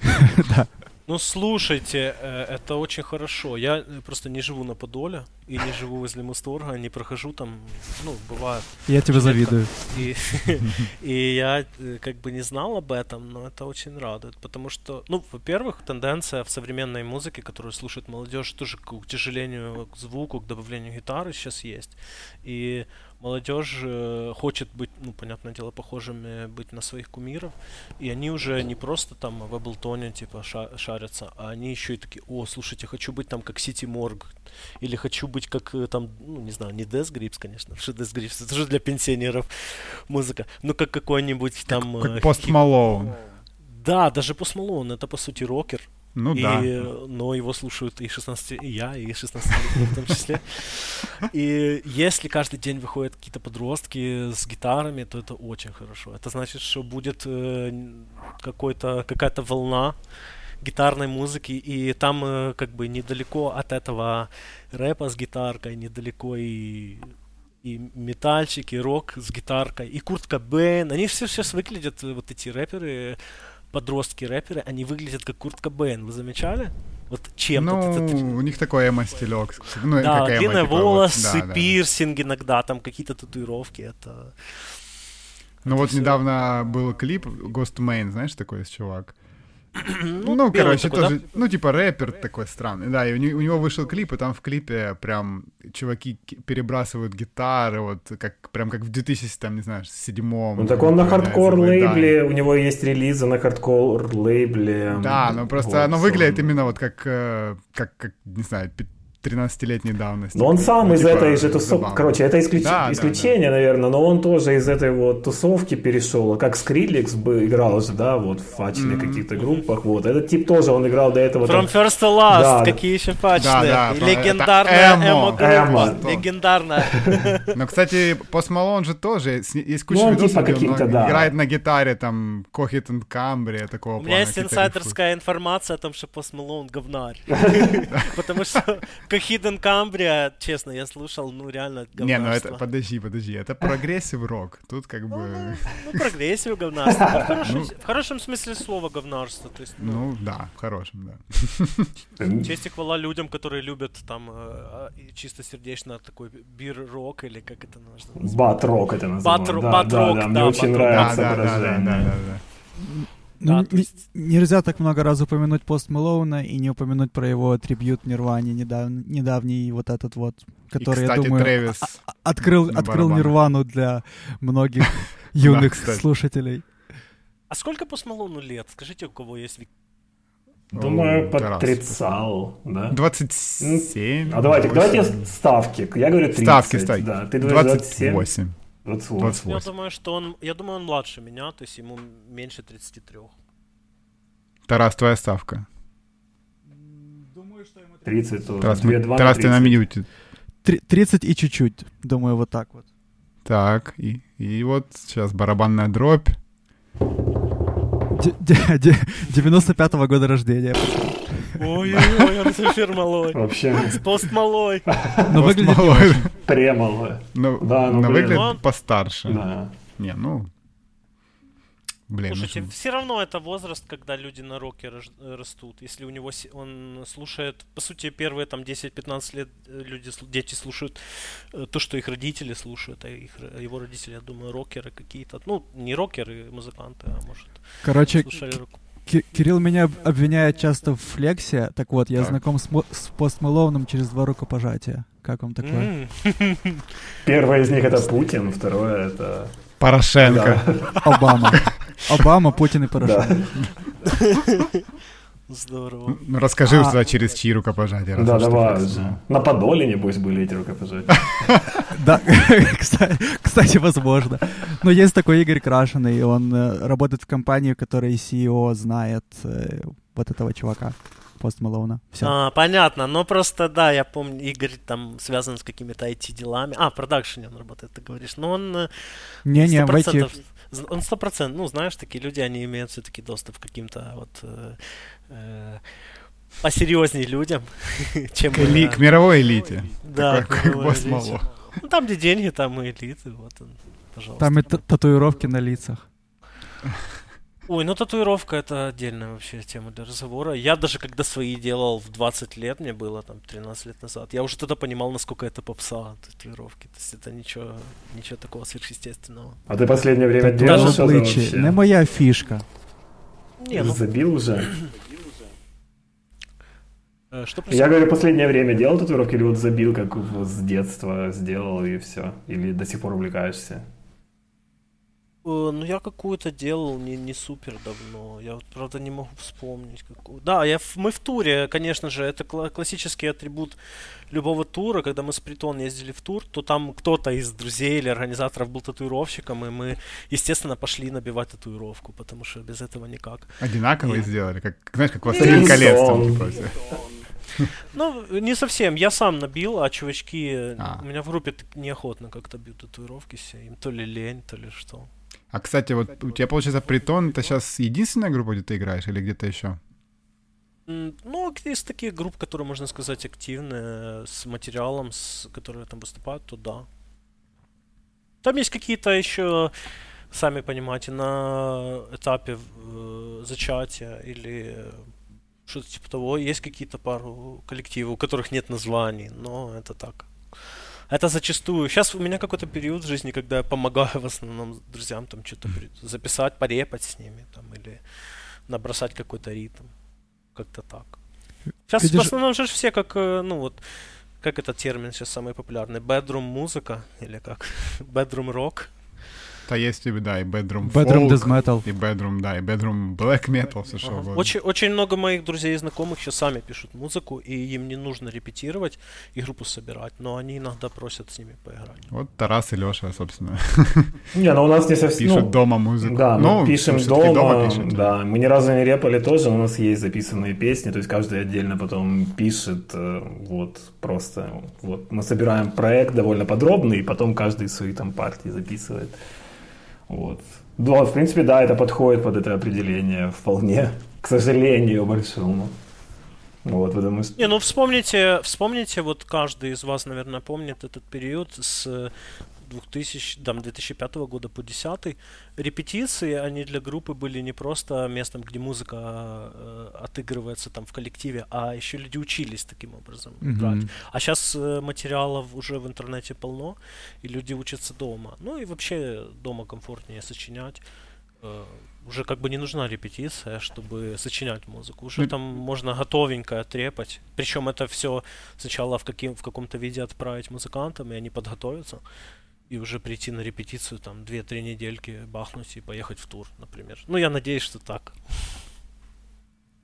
Speaker 3: Да.
Speaker 4: Ну, слушайте, э, это очень хорошо. Я э, просто не живу на Подоле и не живу возле Мусторга, не прохожу там, ну, бывает.
Speaker 3: Я тебе завидую.
Speaker 4: И, и я э, как бы не знал об этом, но это очень радует, потому что, ну, во-первых, тенденция в современной музыке, которую слушает молодежь, тоже к утяжелению к звуку, к добавлению гитары сейчас есть. И молодежь э, хочет быть, ну, понятное дело, похожими быть на своих кумиров, и они уже не просто там в Эблтоне, типа, шарятся, а они еще и такие, о, слушайте, хочу быть там как Сити Морг, или хочу быть как э, там, ну, не знаю, не Death Grips, конечно, что Death Grips это же для пенсионеров музыка, ну, как какой-нибудь там...
Speaker 1: Как, как Post Malone.
Speaker 4: Да, даже Post Malone, это по сути рокер,
Speaker 1: ну и, да.
Speaker 4: Но его слушают и 16, и я, и 16 в том числе. И если каждый день выходят какие-то подростки с гитарами, то это очень хорошо. Это значит, что будет э, какой-то, какая-то волна гитарной музыки, и там э, как бы недалеко от этого рэпа с гитаркой, недалеко и и метальчик, и рок с гитаркой, и Курт Кобейн. Они все сейчас выглядят, э, вот эти рэперы, подростки-рэперы, они выглядят как Курт Кобейн. Вы замечали? Вот чем
Speaker 1: Ну,
Speaker 4: вот этот...
Speaker 1: у них такой эмо-стилек. Ну,
Speaker 4: Да,
Speaker 1: как эмо,
Speaker 4: длинные
Speaker 1: типа, вот,
Speaker 4: волосы,
Speaker 1: да, да.
Speaker 4: пирсинг иногда, там какие-то татуировки, это...
Speaker 1: Ну вот
Speaker 4: всё.
Speaker 1: недавно был клип Ghost Main, знаешь, такой есть чувак.
Speaker 4: Ну,
Speaker 1: Ну,
Speaker 4: белый
Speaker 1: короче,
Speaker 4: такой, да?
Speaker 1: тоже, ну, типа рэпер такой странный. Да, и у, не- у него вышел клип, и там в клипе прям чуваки ки- перебрасывают гитары, вот как прям как в 2000, там, не знаю, седьмом.
Speaker 2: Ну так он на
Speaker 1: Да,
Speaker 2: хардкор
Speaker 1: да.
Speaker 2: лейбле, у него есть релизы на хардкор лейбле.
Speaker 1: Да, но просто
Speaker 2: Вот,
Speaker 1: оно выглядит
Speaker 2: он-
Speaker 1: именно вот как, э, как, как не знаю, 13-летней давности.
Speaker 2: Но он сам
Speaker 1: Ну,
Speaker 2: из
Speaker 1: типа,
Speaker 2: этой же тусовки, короче, это исключ-
Speaker 1: Да, да,
Speaker 2: исключение, наверное, но он тоже из этой вот тусовки перешел, как Skrillex бы играл же, да, вот в фачных каких-то группах, вот, этот тип тоже, он играл до этого там-
Speaker 4: From First to Last,
Speaker 2: Да,
Speaker 4: какие еще пачные.
Speaker 1: да, про-
Speaker 4: легендарная эмо-группа.
Speaker 2: Эмо.
Speaker 4: Легендарная.
Speaker 1: Но, кстати, Post Malone же тоже, есть, куча
Speaker 2: Ну,
Speaker 1: видосов,
Speaker 2: типа
Speaker 1: где он
Speaker 2: да.
Speaker 1: играет на гитаре, там, Coheed and Cambria, такого
Speaker 4: У меня есть инсайдерская информация о том, что Post Malone говнарь. Потому что Coheed and Cambria, честно, я слушал, ну реально
Speaker 1: Не, ну это,
Speaker 4: говнарство.
Speaker 1: подожди, подожди, это прогрессив рок. Тут как бы,
Speaker 4: Ну, прогрессив говнарство. В хорошем- В хорошем смысле слова говнарство. То есть, ну,
Speaker 1: ну да, в хорошем, да.
Speaker 4: честь и хвала людям, которые любят там э, и чисто-сердечно такой бир-рок или как это нужно
Speaker 2: Бат-рок это называется.
Speaker 4: Бат-рок,
Speaker 2: да, мне очень нравится
Speaker 1: да, да, да, да. Да.
Speaker 3: Ну, н-
Speaker 4: есть-
Speaker 3: Нельзя так много раз упомянуть пост Мэлоуна и не упомянуть про его трибют Нирване недав- недавний вот этот вот,
Speaker 1: И,
Speaker 3: который, я
Speaker 1: кстати,
Speaker 3: думаю,
Speaker 1: Трэвис,
Speaker 3: открыл,
Speaker 1: на
Speaker 3: открыл
Speaker 1: барабанах.
Speaker 3: Нирвану для многих юных
Speaker 1: кстати.
Speaker 4: А
Speaker 3: слушателей.
Speaker 4: сколько Post Malone лет? Скажите, у кого есть
Speaker 2: Думаю, под
Speaker 1: Тарас.
Speaker 2: тридцал, да?
Speaker 1: 27.
Speaker 2: А давайте,
Speaker 1: 8.
Speaker 2: давайте ставки. Я говорю 30.
Speaker 1: Ставки, ставки.
Speaker 2: Да, ты говоришь 27.
Speaker 1: 28.
Speaker 2: 28.
Speaker 1: 28.
Speaker 4: Я думаю, что он, я думаю, он младше меня, то есть ему меньше 33.
Speaker 1: Тарас, твоя ставка.
Speaker 2: 30 тоже.
Speaker 1: Тарас,
Speaker 2: Две-
Speaker 1: мы-
Speaker 2: два на
Speaker 1: Тарас, ты на
Speaker 2: 30.
Speaker 3: Три- 30 и чуть-чуть, думаю, вот так вот.
Speaker 1: Так, и, и вот сейчас барабанная дробь.
Speaker 3: Де- де- де- 95-го года рождения.
Speaker 4: Ой-ой-ой, он супер малой.
Speaker 2: Вообще,
Speaker 4: Пост малой.
Speaker 3: Но выглядит не
Speaker 1: Малой.
Speaker 3: очень.
Speaker 2: премало.
Speaker 1: Ну,
Speaker 2: Да, ну,
Speaker 1: но выглядит
Speaker 4: Ну,
Speaker 1: постарше.
Speaker 2: Да.
Speaker 1: Не, ну... Блин, ну
Speaker 4: Слушайте,
Speaker 1: что-
Speaker 4: все равно это возраст, когда люди на роке рож- растут. Если у него се- он слушает, по сути, первые там 10-15 лет э, люди, дети слушают э, то, что их родители слушают, а их, ро- его родители, я думаю, рокеры какие-то. Ну, не рокеры, музыканты, а может,
Speaker 3: Короче,
Speaker 4: слушали рок.
Speaker 3: Ки- Кирилл меня об- обвиняет часто в флексе. Так вот, я
Speaker 1: Так.
Speaker 3: знаком с, Мо- с пост Мэлоуном через два рукопожатия. Как вам такое?
Speaker 2: Первое из них это Путин, второе это...
Speaker 1: Порошенко.
Speaker 2: Да.
Speaker 3: Обама. Обама, Путин и Порошенко.
Speaker 2: Да,
Speaker 4: Здорово.
Speaker 1: Ну, расскажи
Speaker 3: А.
Speaker 1: через чьи рукопожатия.
Speaker 2: да, давай. На Подоле, небось, были эти рукопожатия.
Speaker 3: Да, кстати, возможно. Но есть такой Игорь Крашеный, он э, работает в компании, в которой CEO знает э, вот этого чувака, Пост Малоуна. Все.
Speaker 4: А, понятно, но просто, да, я помню, Игорь там связан с какими-то IT-делами. А, в продакшене он работает, ты говоришь. Но он э,
Speaker 3: Не-не, в
Speaker 4: 100%,
Speaker 3: IT.
Speaker 4: Он сто процентов, ну, знаешь, такие люди, они имеют все-таки доступ к каким-то вот э, э, посерьезнее людям, чем...
Speaker 1: К, эли- к мировой элите.
Speaker 4: Да,
Speaker 1: Такой, как
Speaker 4: мировой
Speaker 1: босс
Speaker 4: элите.
Speaker 1: Мало.
Speaker 4: Ну, там, где деньги, там и элиты, вот он, пожалуйста.
Speaker 3: Там и татуировки на лицах.
Speaker 4: Ой, ну татуировка это отдельная вообще тема для разговора. Я даже когда свои делал в 20 лет, мне было там 13 лет назад, я уже тогда понимал, насколько это попса татуировки. То есть это ничего, ничего такого сверхъестественного.
Speaker 2: А ты последнее время делал
Speaker 3: обличчі.
Speaker 2: вообще?
Speaker 3: Не моя фішка.
Speaker 4: Не, ну,
Speaker 2: Забил уже?
Speaker 4: э, что
Speaker 2: Я говорю, последнее время делал татуировки или вот забил, как в- с детства сделал и все? Или до сих пор увлекаешься?
Speaker 4: Э, Ну, я какую-то делал не, не супер давно. Я вот, правда, не могу вспомнить какую. Да, я в- мы в туре, конечно же, это кла- классический атрибут любого тура. Когда мы с Притон ездили в тур, то там кто-то из друзей или организаторов был татуировщиком, и мы, естественно, пошли набивать татуировку, потому что без этого никак.
Speaker 1: Одинаковые
Speaker 4: Нет.
Speaker 1: сделали, как, знаешь, как
Speaker 4: Не,
Speaker 1: «Властелин
Speaker 2: не
Speaker 1: колец» там.
Speaker 4: Ну, не совсем. Я сам набил, а чувачки
Speaker 1: А.
Speaker 4: у меня в группе неохотно как-то бьют татуировки все. Им то ли лень, то ли что.
Speaker 1: А, кстати, вот у тебя, получается, Притон — это сейчас единственная группа, где ты играешь, или где-то еще?
Speaker 4: Ну, из таких групп, которые, можно сказать, активные, с материалом, с, которые там выступают, то да. Там есть какие-то еще, сами понимаете, на этапе э, зачатия или что-то типа того. Есть какие-то пару коллективов, у которых нет названий, но это так. Это зачастую. Сейчас у меня какой-то период в жизни, когда я помогаю в основном друзьям там что-то записать, порепать с ними там или набросать какой-то ритм. Как-то так. Сейчас Видишь... в основном же все как, э, ну вот, как этот термин сейчас самый популярный? Bedroom музыка или как? Bedroom рок?
Speaker 1: Да, есть тебе, да, и Bedroom
Speaker 3: Bedroom folk, Death Metal.
Speaker 1: И Bedroom, да, и Bedroom Black Metal, все что угодно.
Speaker 4: Очень, очень много моих друзей и знакомых сейчас сами пишут музыку, и им не нужно репетировать и группу собирать, но они иногда просят с ними поиграть.
Speaker 1: Вот Тарас и Леша, собственно.
Speaker 2: Не, ну у нас не совсем...
Speaker 1: Пишут ну, дома музыку.
Speaker 2: Да, ну, мы пишем дома, дома пишем, да. Мы ни разу не репали тоже, у нас есть записанные песни, то есть каждый отдельно потом пишет, э, вот, просто, вот, мы собираем проект довольно подробный, и потом каждый свои там партии записывает. Вот. Да, в принципе, да, это подходит под это определение вполне, к сожалению, большому. Вот, потому что...
Speaker 4: Не, ну вспомните, вспомните, вот каждый из вас, наверное, помнит этот период с 2000, там, 2005 года по 2010 репетиции, они для группы были не просто местом, где музыка э, отыгрывается там в коллективе, а еще люди учились таким образом mm-hmm. играть. А сейчас э, материалов уже в интернете полно, и люди учатся дома. Ну и вообще дома комфортнее сочинять. Э, уже как бы не нужна репетиция, чтобы сочинять музыку. Уже там можно готовенько трепать. Причем это все сначала в, каким, в каком-то виде отправить музыкантам, и они подготовятся и уже прийти на репетицию, там, 2-3 недельки бахнуть и поехать в тур, например. Ну, я надеюсь, что так.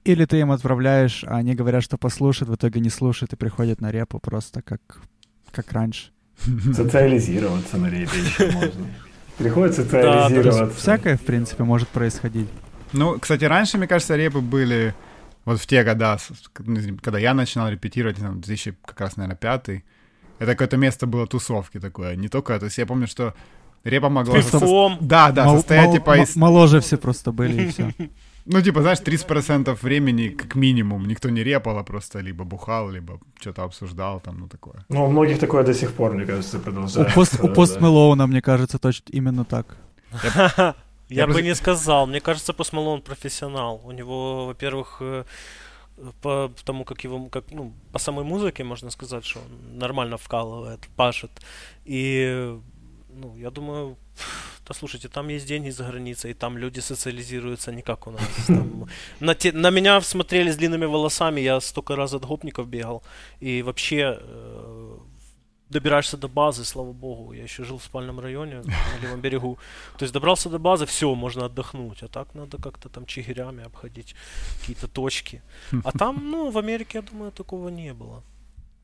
Speaker 3: Или ты им отправляешь, а они говорят, что послушают, в итоге не слушают и приходят на репу просто как, как раньше.
Speaker 2: Социализироваться на репе еще можно. Приходится социализироваться. Да,
Speaker 3: всякое, в принципе, может происходить.
Speaker 1: Ну, кстати, раньше, мне кажется, репы были вот в те года, когда я начинал репетировать, там, 2000, как раз, наверное, пятый, это какое-то место было тусовки такое, не только... То есть я помню, что репа могла...
Speaker 4: Со...
Speaker 1: Да, да, мол, состоять мол, типа из...
Speaker 3: Моложе все просто были и все.
Speaker 1: Ну, типа, знаешь, 30% времени, как минимум, никто не репал, а просто либо бухал, либо что-то обсуждал, там, ну, такое.
Speaker 2: Ну, у многих такое до сих пор, мне кажется, продолжается.
Speaker 3: У, пост, у Пост Мэлоуна, мне кажется, точно именно так.
Speaker 4: Я бы не сказал. Мне кажется, Пост Мэлоун профессионал. У него, во-первых, э, по тому, как его, как, ну, по самой музыке можно сказать, что он нормально вкалывает, пашет. И, ну, я думаю, да слушайте, там есть деньги за границей, и там люди социализируются не как у нас. Там, на, те, на меня смотрели с длинными волосами, я столько раз от гопников бегал. И вообще э, добираешься до базы, слава богу. Я еще жил в спальном районе на левом берегу. То есть добрался до базы, все, можно отдохнуть. А так надо как-то там чигирями обходить какие-то точки. А там, ну, в Америке, я думаю, такого не было.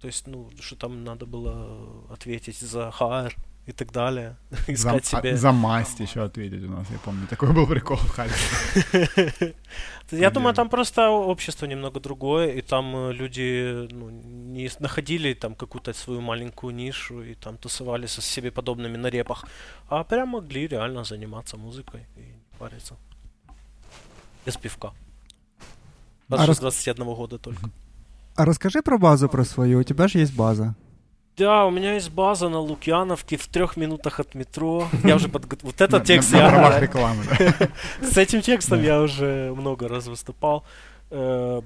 Speaker 4: То есть, ну, что там надо было ответить за HR и так далее.
Speaker 1: Искать за, себе... За масть еще ответить у нас, я помню. Такой был прикол в Харькове.
Speaker 4: Я думаю, там просто общество немного другое, и там э, люди ну, не находили там какую-то свою маленькую нишу и там тусовались со себе подобными на репах, а прям могли реально заниматься музыкой и не париться. Без пивка. А рас... 21 года только.
Speaker 3: А расскажи про базу про свою. У тебя же есть база.
Speaker 4: Да, у меня есть база на Лукьяновке в трех минутах от метро. Я уже подготовил. Вот этот текст я...
Speaker 1: рекламы,
Speaker 4: С этим текстом я уже много раз выступал. Э,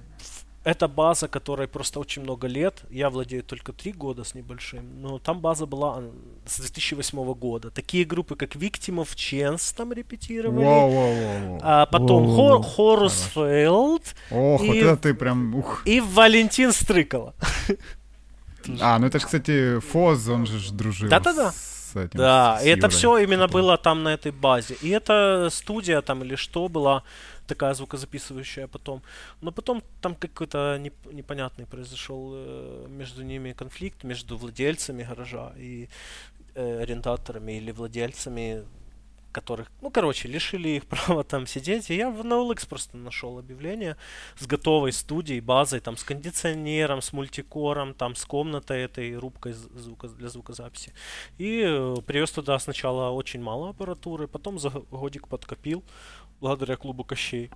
Speaker 4: это база, которой просто очень много лет. Я владею только три года с небольшим. Но там база была с 2008 года. Такие группы, как Victim of Chance там репетировали.
Speaker 1: Воу, воу, воу.
Speaker 4: А потом Хорус Фейлд.
Speaker 1: Ох, вот это ты прям... Ух.
Speaker 4: И Валентин Стрыкало.
Speaker 1: А, ну это же, кстати, Фоз, он же дружил
Speaker 4: Да-да-да. С этим, да, с и это все именно было там на этой базе. И эта студия там или что была такая звукозаписывающая потом. Но потом там какой-то непонятный произошел э, между ними конфликт, между владельцами гаража и э, арендаторами или владельцами которых, ну, короче, лишили их права там сидеть. И я в NoLX просто нашел объявление с готовой студией, базой, там, с кондиционером, с мультикором, там, с комнатой этой, рубкой звука, для звукозаписи. И э, привез туда сначала очень мало аппаратуры, потом за годик подкопил, благодаря клубу Кощей.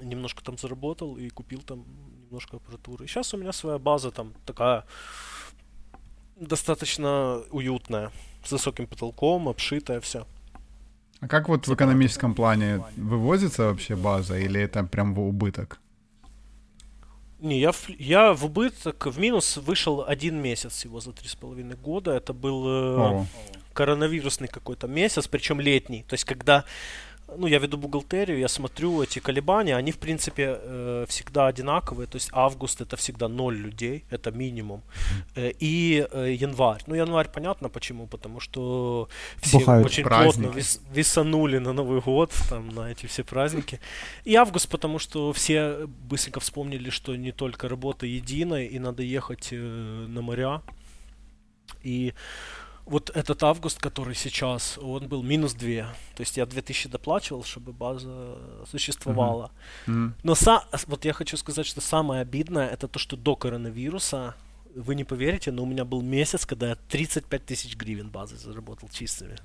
Speaker 4: Немножко там заработал и купил там немножко аппаратуры. И сейчас у меня своя база там такая достаточно уютная с высоким потолком, обшитая все.
Speaker 1: А как вот в экономическом плане вывозится вообще база или это прям в убыток?
Speaker 4: Не, я в, я в убыток, в минус вышел один месяц всего за три с половиной года. Это был э, коронавирусный какой-то месяц, причем летний. То есть, когда ну, я веду бухгалтерию, я смотрю эти колебания, они, в принципе, э, всегда одинаковые, то есть август это всегда ноль людей, это минимум, э, и э, январь. Ну, январь понятно почему, потому что все
Speaker 3: Бухают.
Speaker 4: очень
Speaker 1: Праздники.
Speaker 4: плотно вис, висанули на Новый год, там, на эти все праздники. И август, потому что все быстренько вспомнили, что не только работа единая, и надо ехать э, на моря. И вот этот август, который сейчас, он был минус 2. То есть я 2000 доплачивал, чтобы база существовала.
Speaker 1: Мгм.
Speaker 4: Но са- вот я хочу сказать, что самое обидное, это то, что до коронавируса, вы не поверите, но у меня был месяц, когда я 35 тысяч гривен базы заработал чистыми.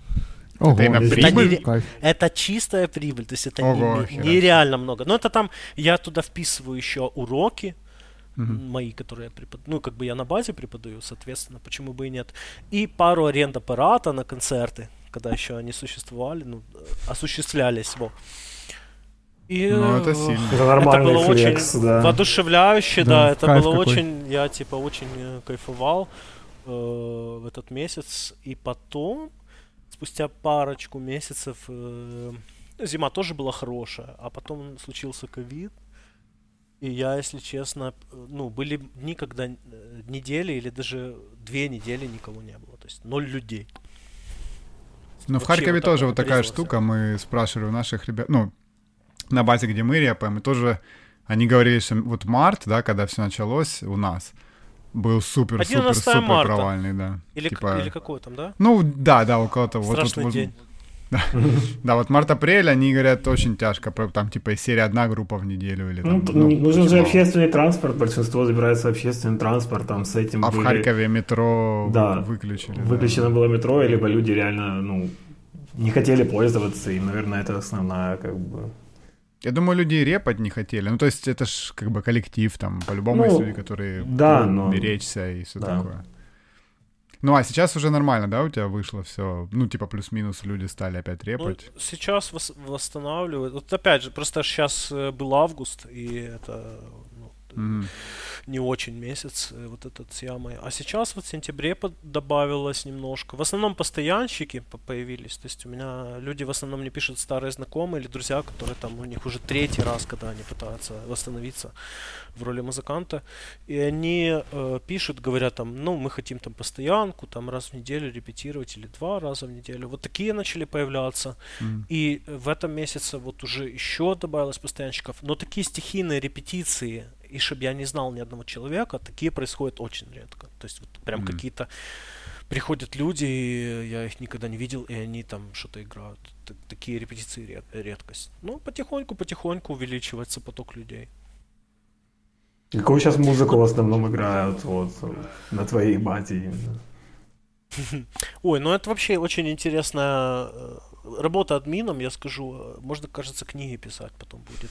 Speaker 3: Ого,
Speaker 1: Это именно
Speaker 3: это
Speaker 1: прибыль?
Speaker 3: не-.
Speaker 4: Это чистая прибыль, то есть это
Speaker 1: Ого,
Speaker 4: не- нереально много. Но это там, я туда вписываю еще уроки,
Speaker 1: Мгм.
Speaker 4: мои, которые я преподаю, ну, как бы я на базе преподаю, соответственно, почему бы и нет. И пару аренд аппарата на концерты, когда еще они существовали, ну, осуществлялись, во. И,
Speaker 1: Ну, это
Speaker 4: э,
Speaker 1: сильно.
Speaker 2: Это нормальный
Speaker 4: было
Speaker 2: флекс,
Speaker 4: очень
Speaker 2: да.
Speaker 4: воодушевляюще,
Speaker 3: Да,
Speaker 4: да, это было
Speaker 3: какой.
Speaker 4: очень, я типа очень э, кайфовал э, в этот месяц, и потом, спустя парочку месяцев, э, зима тоже была хорошая, а потом случился ковид, и я, если честно, ну, были дни, когда э, недели или даже две недели никого не было, то есть ноль людей.
Speaker 1: Ну, в Харькове
Speaker 4: вот
Speaker 1: тоже
Speaker 4: вот
Speaker 1: вот такая штука. Мы спрашивали у наших ребят, ну, на базе, где мы репаем, и тоже они говорили, что вот март, да, когда все началось у нас, был супер, супер,
Speaker 4: 11
Speaker 1: супер
Speaker 4: марта.
Speaker 1: провальный, да.
Speaker 4: Или,
Speaker 1: Типа,
Speaker 4: или какой там, да?
Speaker 1: Ну, да, да, около того. Вот, вот,
Speaker 4: Страшный
Speaker 1: вот,
Speaker 4: день.
Speaker 1: Да, вот март-апрель, они говорят, очень тяжко. Там, типа, из серии одна группа в неделю или
Speaker 2: Ну,
Speaker 1: там...
Speaker 2: т-
Speaker 1: ну,
Speaker 2: нужен же
Speaker 1: типа,
Speaker 2: общественный транспорт, большинство забирается общественным транспортом, с этим
Speaker 1: А в Харькове метро выключили.
Speaker 2: выключено было метро, либо люди реально, ну, не хотели пользоваться, и, наверное, это основная, как бы...
Speaker 1: Я думаю, люди репать не хотели. Ну, то есть это ж как бы коллектив, там, по-любому
Speaker 2: Ну,
Speaker 1: есть люди, которые
Speaker 2: да, но-
Speaker 1: беречься и все
Speaker 2: да.
Speaker 1: такое. Ну, а сейчас уже нормально, да, у тебя вышло все? Ну, типа, плюс-минус люди стали опять
Speaker 4: Ну,
Speaker 1: репать.
Speaker 4: сейчас вос- восстанавливают. Вот опять же, просто сейчас был август, и это не очень месяц, э, вот этот с ямой. А сейчас вот в сентябре под- добавилось немножко. В основном постоянщики по- появились. То есть у меня люди в основном мне пишут старые знакомые или друзья, которые там у них уже третий раз, когда они пытаются восстановиться в роли музыканта. И они э, пишут, говорят там, ну, мы хотим там постоянку, там раз в неделю репетировать или два раза в неделю. Вот такие начали появляться.
Speaker 1: Мгм.
Speaker 4: И в этом месяце вот уже еще добавилось постоянщиков. Но такие стихийные репетиции, и чтобы я не знал ни одного человека, такие происходят очень редко. То есть вот прям
Speaker 1: Мгм.
Speaker 4: какие-то приходят люди, и я их никогда не видел, и они там что-то играют. Т- такие репетиции ред- редкость. Ну, потихоньку-потихоньку увеличивается поток людей.
Speaker 2: Какую сейчас музыку в основном играют вот на твоей именно?
Speaker 4: Ой, ну это вообще очень интересная э, работа админом, я скажу. э, Можно, кажется, книги писать потом будет.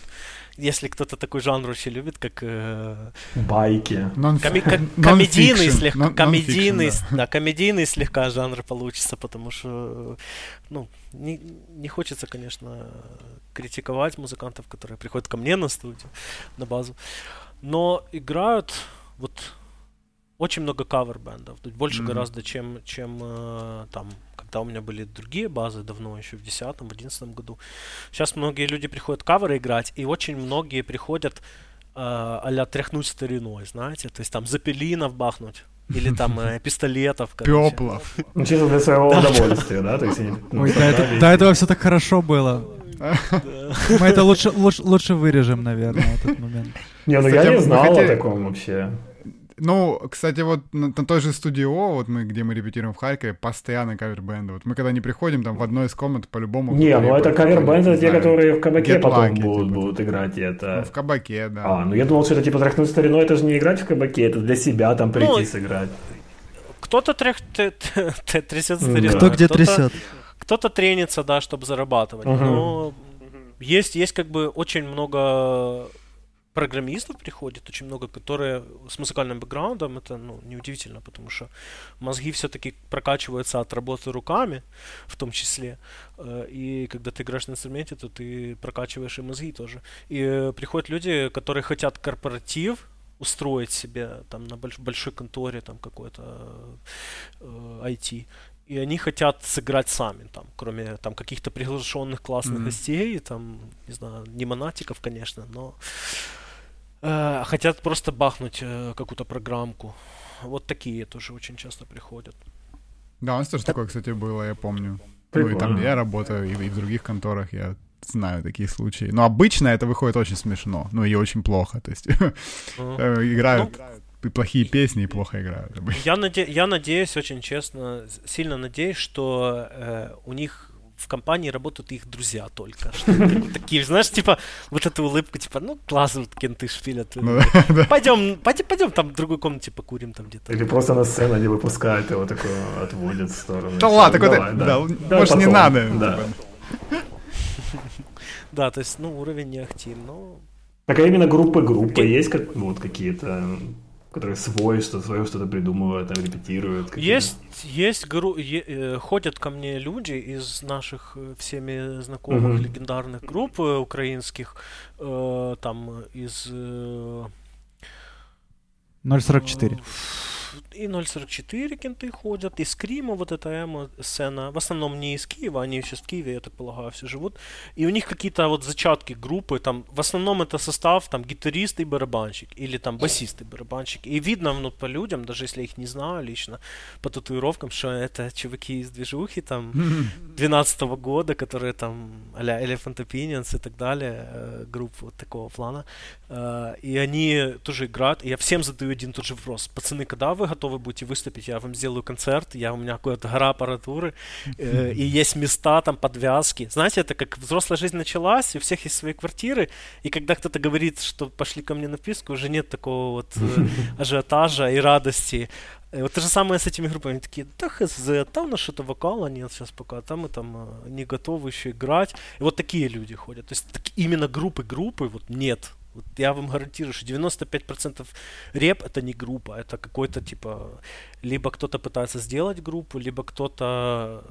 Speaker 4: Если кто-то такой жанр очень любит, как э,
Speaker 2: Байки.
Speaker 4: Коми- ко-
Speaker 1: non-fiction,
Speaker 4: комедийный слегка,
Speaker 1: non-
Speaker 4: комедийный,
Speaker 1: да.
Speaker 4: да, комедийный слегка жанр получится, потому что, ну, не, не хочется, конечно, критиковать музыкантов, которые приходят ко мне на студию, на базу, но играют вот очень много кавер-бендов, больше
Speaker 1: Мгм.
Speaker 4: гораздо, чем, чем э, там, когда у меня были другие базы давно, еще в 10 в 11 году. Сейчас многие люди приходят каверы играть, и очень многие приходят э, а-ля тряхнуть стариной, знаете, то есть там запелинов бахнуть, или там э, пистолетов, короче.
Speaker 1: Пёплов.
Speaker 2: Ну, чисто для своего удовольствия, да? То есть
Speaker 3: Ой, до, этого все так хорошо было. Мы это лучше, лучше, лучше вырежем, наверное, этот момент.
Speaker 2: Не, ну
Speaker 1: Кстати,
Speaker 2: я не знал
Speaker 1: хотели-
Speaker 2: о таком вообще.
Speaker 1: Ну, кстати, вот на, на той же студии О, вот мы, где мы репетируем в Харькове, постоянно кавер-бенды. Вот мы когда не приходим, там в одной из комнат по-любому...
Speaker 2: Не, ну это кавер-бенды, те, которые в кабаке
Speaker 1: Get
Speaker 2: потом
Speaker 1: Lucky,
Speaker 2: будут,
Speaker 1: типа.
Speaker 2: будут играть и
Speaker 1: ну,
Speaker 2: это.
Speaker 1: в кабаке, да.
Speaker 2: А, ну я думал, что это типа тряхнуть стариной, это же не играть в кабаке, это для себя там прийти
Speaker 4: Ну,
Speaker 2: сыграть.
Speaker 4: Кто-то трях, т- т- т- трясет
Speaker 2: Да.
Speaker 4: стариной,
Speaker 3: Кто где
Speaker 4: кто-то-
Speaker 3: трясет.
Speaker 4: Кто-то тренится, да, чтобы зарабатывать.
Speaker 2: Мгм.
Speaker 4: Но есть, есть как бы очень много программистов приходит очень много, которые с музыкальным бэкграундом, это ну, неудивительно, потому что мозги все-таки прокачиваются от работы руками, в том числе. Э, и когда ты играешь на инструменте, то ты прокачиваешь и мозги тоже. И э, приходят люди, которые хотят корпоратив, устроить себе там на больш- большой конторе там какой-то э, IT и они хотят сыграть сами, там, кроме там каких-то приглашенных классных mm-hmm. гостей, там, не знаю, не монатиков, конечно, но э, хотят просто бахнуть э, какую-то программку. Вот такие тоже очень часто приходят.
Speaker 1: Да, у нас тоже так... такое, кстати, было, я помню. Прикольно. Ну и там я работаю, и, и в других конторах я знаю такие случаи. Но обычно это выходит очень смешно, ну и очень плохо. То есть uh-huh. играют ну, плохие песни и плохо играют.
Speaker 4: Я, наде... я надеюсь, очень честно, сильно надеюсь, что э, у них в компании работают их друзья только. Такие, знаешь, типа, вот эту улыбку, типа, ну, классно, вот кенты шпилят. Ну, пойдем, пойдем, пойдем там в другой комнате покурим там где-то.
Speaker 2: Или просто на сцену не выпускают его, такое отводят в сторону.
Speaker 1: Да ладно, такой, да, может, не надо. Да.
Speaker 4: Да, то есть, ну, уровень не ахтим, но...
Speaker 2: Так а именно группы группы есть как, вот какие-то которые свой, что свое что-то придумывают, там репетируют.
Speaker 4: Есть, есть гру... е... Э, ходят ко мне люди из наших э, всеми знакомых uh-huh. легендарных групп э, украинских, э, там из... Э...
Speaker 3: 044
Speaker 4: и 044 кенты ходят, и Скрима, вот эта эмо-сцена, в основном не из Киева, они сейчас в Киеве, я так полагаю, все живут, и у них какие-то вот зачатки группы, там, в основном это состав, там, гитарист и барабанщик, или там басист и барабанщик, и видно, ну, по людям, даже если я их не знаю лично, по татуировкам, что это чуваки из движухи, там, 12 -го года, которые там, а-ля Elephant Opinions и так далее, э, групп вот такого плана, э, и они тоже играют, и я всем задаю один тот же вопрос, пацаны, когда вы готовы будете выступить, я вам сделаю концерт, я, у меня какая-то гора аппаратуры, э, и есть места, там, подвязки. Знаете, это как взрослая жизнь началась, у всех есть свои квартиры, и когда кто-то говорит, что пошли ко мне на писку, уже нет такого вот э, ажиотажа и радости. И вот то же самое с этими группами. Они такие, да хз, там на что-то вокала нет сейчас пока, там мы там э, не готовы еще играть. И вот такие люди ходят. То есть так, именно группы-группы вот нет. Вот я вам гарантирую, что 95% реп это не группа, это какой-то типа либо кто-то пытается сделать группу, либо кто-то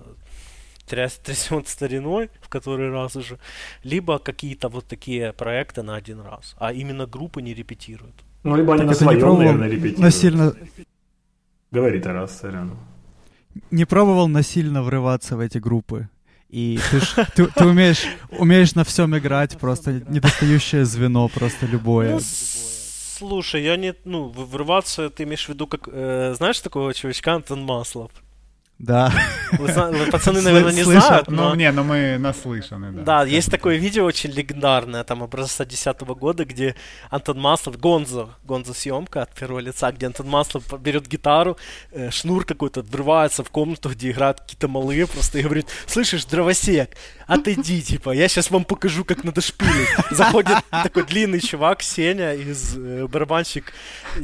Speaker 4: тряс, трясет стариной в который раз уже, либо какие-то вот такие проекты на один раз, а именно группы не репетируют.
Speaker 2: Ну, либо они так на своем, наверное, репетируют.
Speaker 3: Насильно...
Speaker 2: Говори, Тарас, сорян.
Speaker 3: Не пробовал насильно врываться в эти группы? И ты, ж, ты, ты умеешь, умеешь на всем играть, просто недостающее звено, просто любое. Ну,
Speaker 4: слушай, я не, ну, врываться ты имеешь в виду, как, э, знаешь такого чувачка Антон Маслов?
Speaker 3: Да.
Speaker 4: Пацаны, наверное, не знают,
Speaker 1: но... Ну, не, но мы наслышаны, да.
Speaker 4: Да, есть такое видео очень легендарное, там, образца 2010 года, где Антон Маслов, Гонзо, Гонзо съемка от первого лица, где Антон Маслов берет гитару, э, шнур какой-то врывается в комнату, где играют какие-то малые, просто и говорит, слышишь, дровосек, отойди, типа, я сейчас вам покажу, как надо шпилить. Заходит такой длинный чувак, Сеня, из э, барабанщик,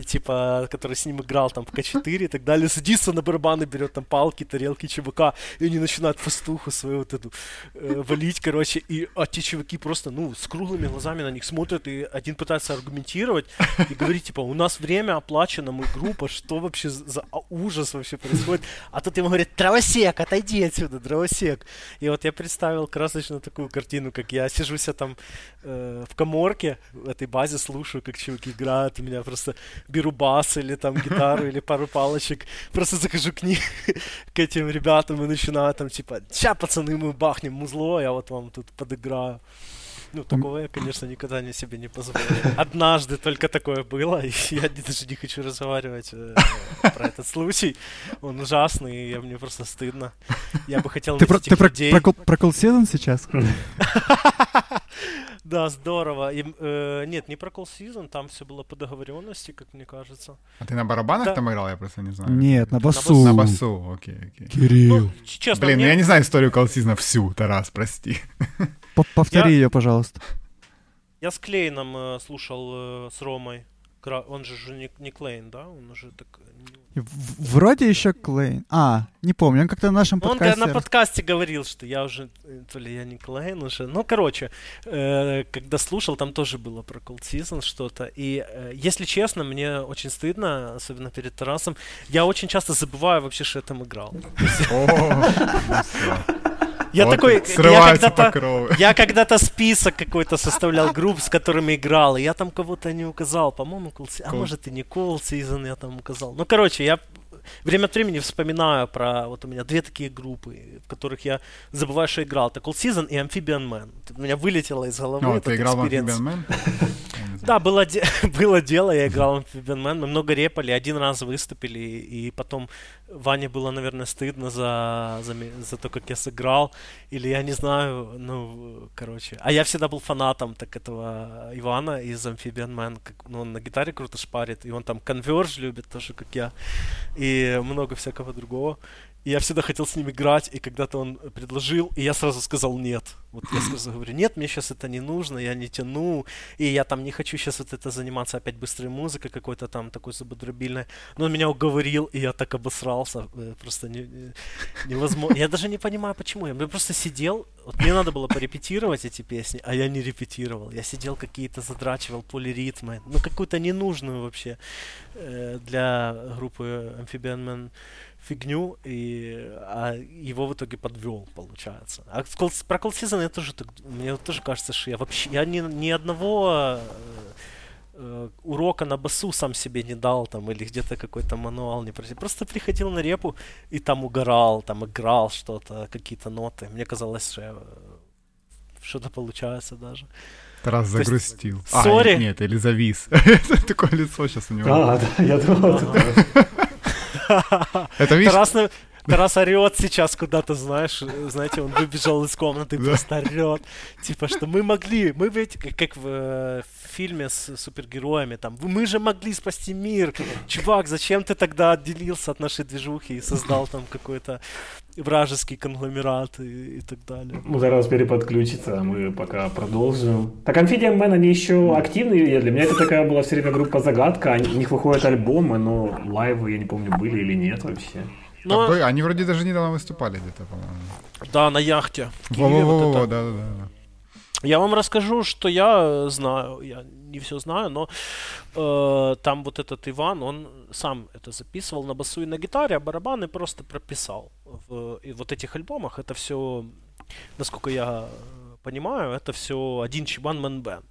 Speaker 4: типа, который с ним играл там в К4 и так далее, садится на барабаны, берет там палки, тарелки чувака, и они начинают пастуху свою вот эту э, валить, короче, и а те чуваки просто, ну, с круглыми глазами на них смотрят, и один пытается аргументировать и говорит, типа, у нас время оплачено, мы группа, что вообще за ужас вообще происходит? А тут ему говорят, дровосек, отойди отсюда, дровосек. И вот я представил красочно такую картину, как я сижу себя там э, в коморке, в этой базе слушаю, как чуваки играют, у меня просто беру бас или там гитару или пару палочек, просто захожу к ним, к этим ребятам и начинаю там типа, ща, пацаны, мы бахнем музло, я вот вам тут подыграю. Ну, такого я, конечно, никогда не себе не позволю. Однажды только такое было, и я даже не хочу разговаривать э, про этот случай. Он ужасный, и мне просто стыдно. Я бы хотел
Speaker 3: Ты, про, ты людей... про, про, про сейчас?
Speaker 4: Да, здорово. И, э, нет, не про Call Season, там все было по договоренности, как мне кажется.
Speaker 1: А ты на барабанах да. там играл, я просто не знаю.
Speaker 3: Нет, на басу.
Speaker 1: На басу, окей, окей.
Speaker 3: Кирилл. Ну,
Speaker 1: честно, Блин, мне... я не знаю историю Call Season всю, Тарас, прости.
Speaker 3: Повтори я... ее, пожалуйста.
Speaker 4: Я с Клейном э, слушал э, с Ромой. Он же же не, не Клейн, да? Он уже так...
Speaker 3: В- Вроде еще Клейн. А, не помню, он как-то в нашем
Speaker 4: Он
Speaker 3: подкасте...
Speaker 4: на подкасте говорил, что я уже, э, то ли я не Клейн уже. Ну, короче, э, когда слушал, там тоже было про Cold Season что-то. И, э, если честно, мне очень стыдно, особенно перед Тарасом. Я очень часто забываю вообще, что я там играл.
Speaker 1: Ну.
Speaker 4: Я
Speaker 1: Вот
Speaker 4: такой, я когда-то, я когда-то список какой-то составлял групп, с которыми играл, и я там кого-то не указал, по-моему, Season, а может и не Cold Season я там указал. Ну, короче, я время от времени вспоминаю про, вот у меня две такие группы, в которых я забываю, что играл. Это Cold Season и Amphibian Man. У меня вылетело из головы
Speaker 1: О,
Speaker 4: этот
Speaker 1: ты играл в. Amphibian Man?
Speaker 4: Да, было, де- было дело, я играл в Man, мы много репали, один раз выступили, и потом Ване было, наверное, стыдно за, за, за то, как я сыграл, или я не знаю, ну, короче. А я всегда был фанатом так этого Ивана из Amphibian Man, как, ну, он на гитаре круто шпарит, и он там Converge любит, тоже как я, и много всякого другого. И я всегда хотел с ним играть, и когда-то он предложил, и я сразу сказал нет. Вот я сразу говорю, нет, мне сейчас это не нужно, я не тяну, и я там не хочу сейчас вот это заниматься опять быстрой музыкой какой-то там такой забодробильной. Но он меня уговорил, и я так обосрался, э, просто не- не- невозможно. Я даже не понимаю, почему. Я просто сидел, вот мне надо было порепетировать эти песни, а я не репетировал. Я сидел какие-то задрачивал полиритмы, ну какую-то ненужную вообще э, для группы Amphibian Man фигню, и, а его в итоге подвел, получается. А с Cold- про Cold Season я тоже так, мне тоже кажется, что я вообще, я ни, ни одного э, э, урока на басу сам себе не дал, там, или где-то какой-то мануал не просил. Просто приходил на репу и там угорал, там играл что-то, какие-то ноты. Мне казалось, что я, э, что-то получается даже.
Speaker 1: Тарас
Speaker 4: То есть,
Speaker 1: загрустил.
Speaker 4: сори.
Speaker 1: А, нет, или завис. Такое лицо сейчас у него.
Speaker 2: А, да, я думал,
Speaker 1: Это видишь?
Speaker 4: Тарас, орет сейчас куда-то, знаешь, знаете, он выбежал из комнаты и просто орет. Типа, что мы могли, мы ведь, как- как в э, фильме с супергероями, там, «Вы- мы же могли спасти мир. Чувак, зачем ты тогда отделился от нашей движухи и создал там какой-то вражеский конгломерат и, и так далее.
Speaker 2: Ну, зараз переподключится, а мы пока продолжим. Так, Amphibian Man, они еще активные? Для меня это такая была все время группа загадка. Они- У них выходят альбомы, но лайвы, я не помню, были или нет вообще.
Speaker 1: А, бы- Они вроде даже недавно выступали где-то, по-моему.
Speaker 4: да, на яхте. в Киеве вот
Speaker 1: Во-во-во,
Speaker 4: это.
Speaker 1: да-да-да.
Speaker 4: Я вам расскажу, что я э, знаю. Я не все знаю, но э, там вот этот Иван, он сам это записывал на басу и на гитаре, а барабаны просто прописал. В, и вот этих альбомах это все, насколько я э, понимаю, это все один чебан man band.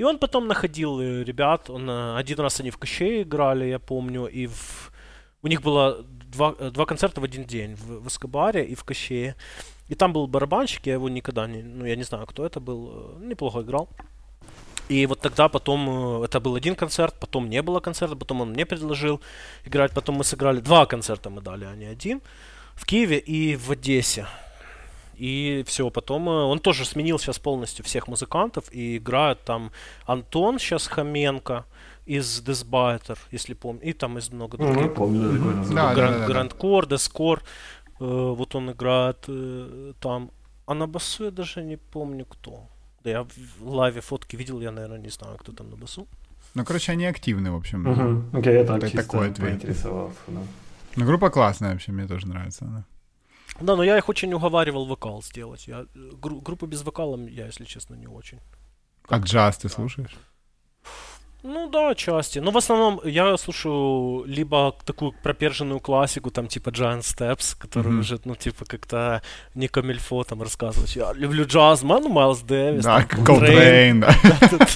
Speaker 4: И он потом находил э, ребят, он, один раз они в Кощее играли, я помню, и в, у них было два, два концерта в один день, в, в Эскобаре и в Кощее. И там был барабанщик, я его никогда не... Ну, я не знаю, кто это был. э, Неплохо играл. И вот тогда потом... э, Это был один концерт, потом не было концерта, потом он мне предложил играть. Потом мы сыграли... Два концерта мы дали, а не один. В Киеве и в Одессе. И все, потом э, он тоже сменил сейчас полностью всех музыкантов и играет там Антон сейчас Хоменко из Desbiter, если помню, и там из много других.
Speaker 2: Ну, помню, да,
Speaker 4: Гранд. Грандкор, Дескор. Э, вот он играет э, там. А на басу я даже не помню кто. Да я в лайве фотки видел, я, наверное, не знаю, кто там на басу.
Speaker 1: Ну, короче, они активны, в общем.
Speaker 2: Окей, я так
Speaker 1: такой ответ.
Speaker 2: поинтересовался. да.
Speaker 1: Ну, группа классная вообще, мне тоже нравится она.
Speaker 4: Да, но я их очень уговаривал вокал сделать. Я, э, гру- группу без вокала я, если честно, не очень.
Speaker 1: А джаз ты слушаешь?
Speaker 4: Ну да, части. Но в основном я слушаю либо такую проперженную классику, там типа Giant Steps, который
Speaker 1: Мгм.
Speaker 4: уже, ну, типа, как-то не камильфо там рассказывать. Я люблю джаз, ну, Майлз Дэвис,
Speaker 1: Да, да.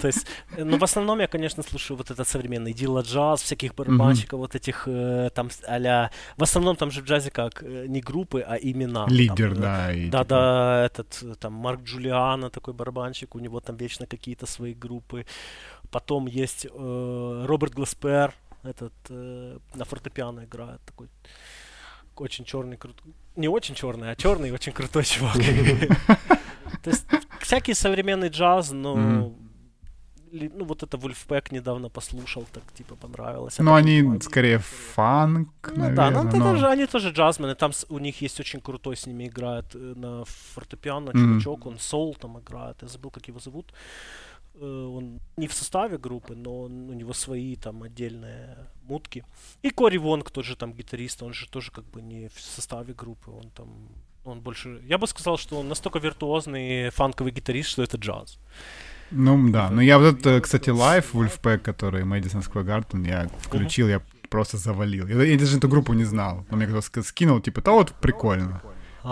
Speaker 4: То есть, ну, в основном я, конечно, слушаю вот этот современный Дила джаз, всяких барабанщиков, вот этих э, там а В основном там же в джазе как э, не группы, а имена.
Speaker 1: Лидер,
Speaker 4: э,
Speaker 1: да.
Speaker 4: Да,
Speaker 1: типа-
Speaker 4: да, этот там Марк Джулиано, такой барабанщик, у него там вечно какие-то свои группы. Потом есть э, Роберт Гласпер, этот э, на фортепиано играет, такой очень черный, крутой. Не очень черный, а черный и очень крутой чувак. То есть всякий современный джаз, но ну вот это Wolfpack недавно послушал, так типа понравилось.
Speaker 1: Ну они скорее фанк,
Speaker 4: Ну да, ну это
Speaker 1: но-
Speaker 4: тоже, они тоже джазмены, там у них есть очень крутой с ними играет э, на фортепиано чувачок, он сол там играет, я забыл, как его зовут. Э, Он не в составе группы, но он- у него свои там отдельные мутки. И Кори Вонг тоже там гитарист, он же тоже как бы не в составе группы, он там он больше... Я бы сказал, что он настолько виртуозный фанковый гитарист, что это джаз.
Speaker 1: Ну да, но я вот этот, кстати, лайв Vulfpeck, который Madison Square Garden, я включил, я просто завалил. Я, я даже эту группу не знал. Но мне кто-то скинул, типа, да вот прикольно.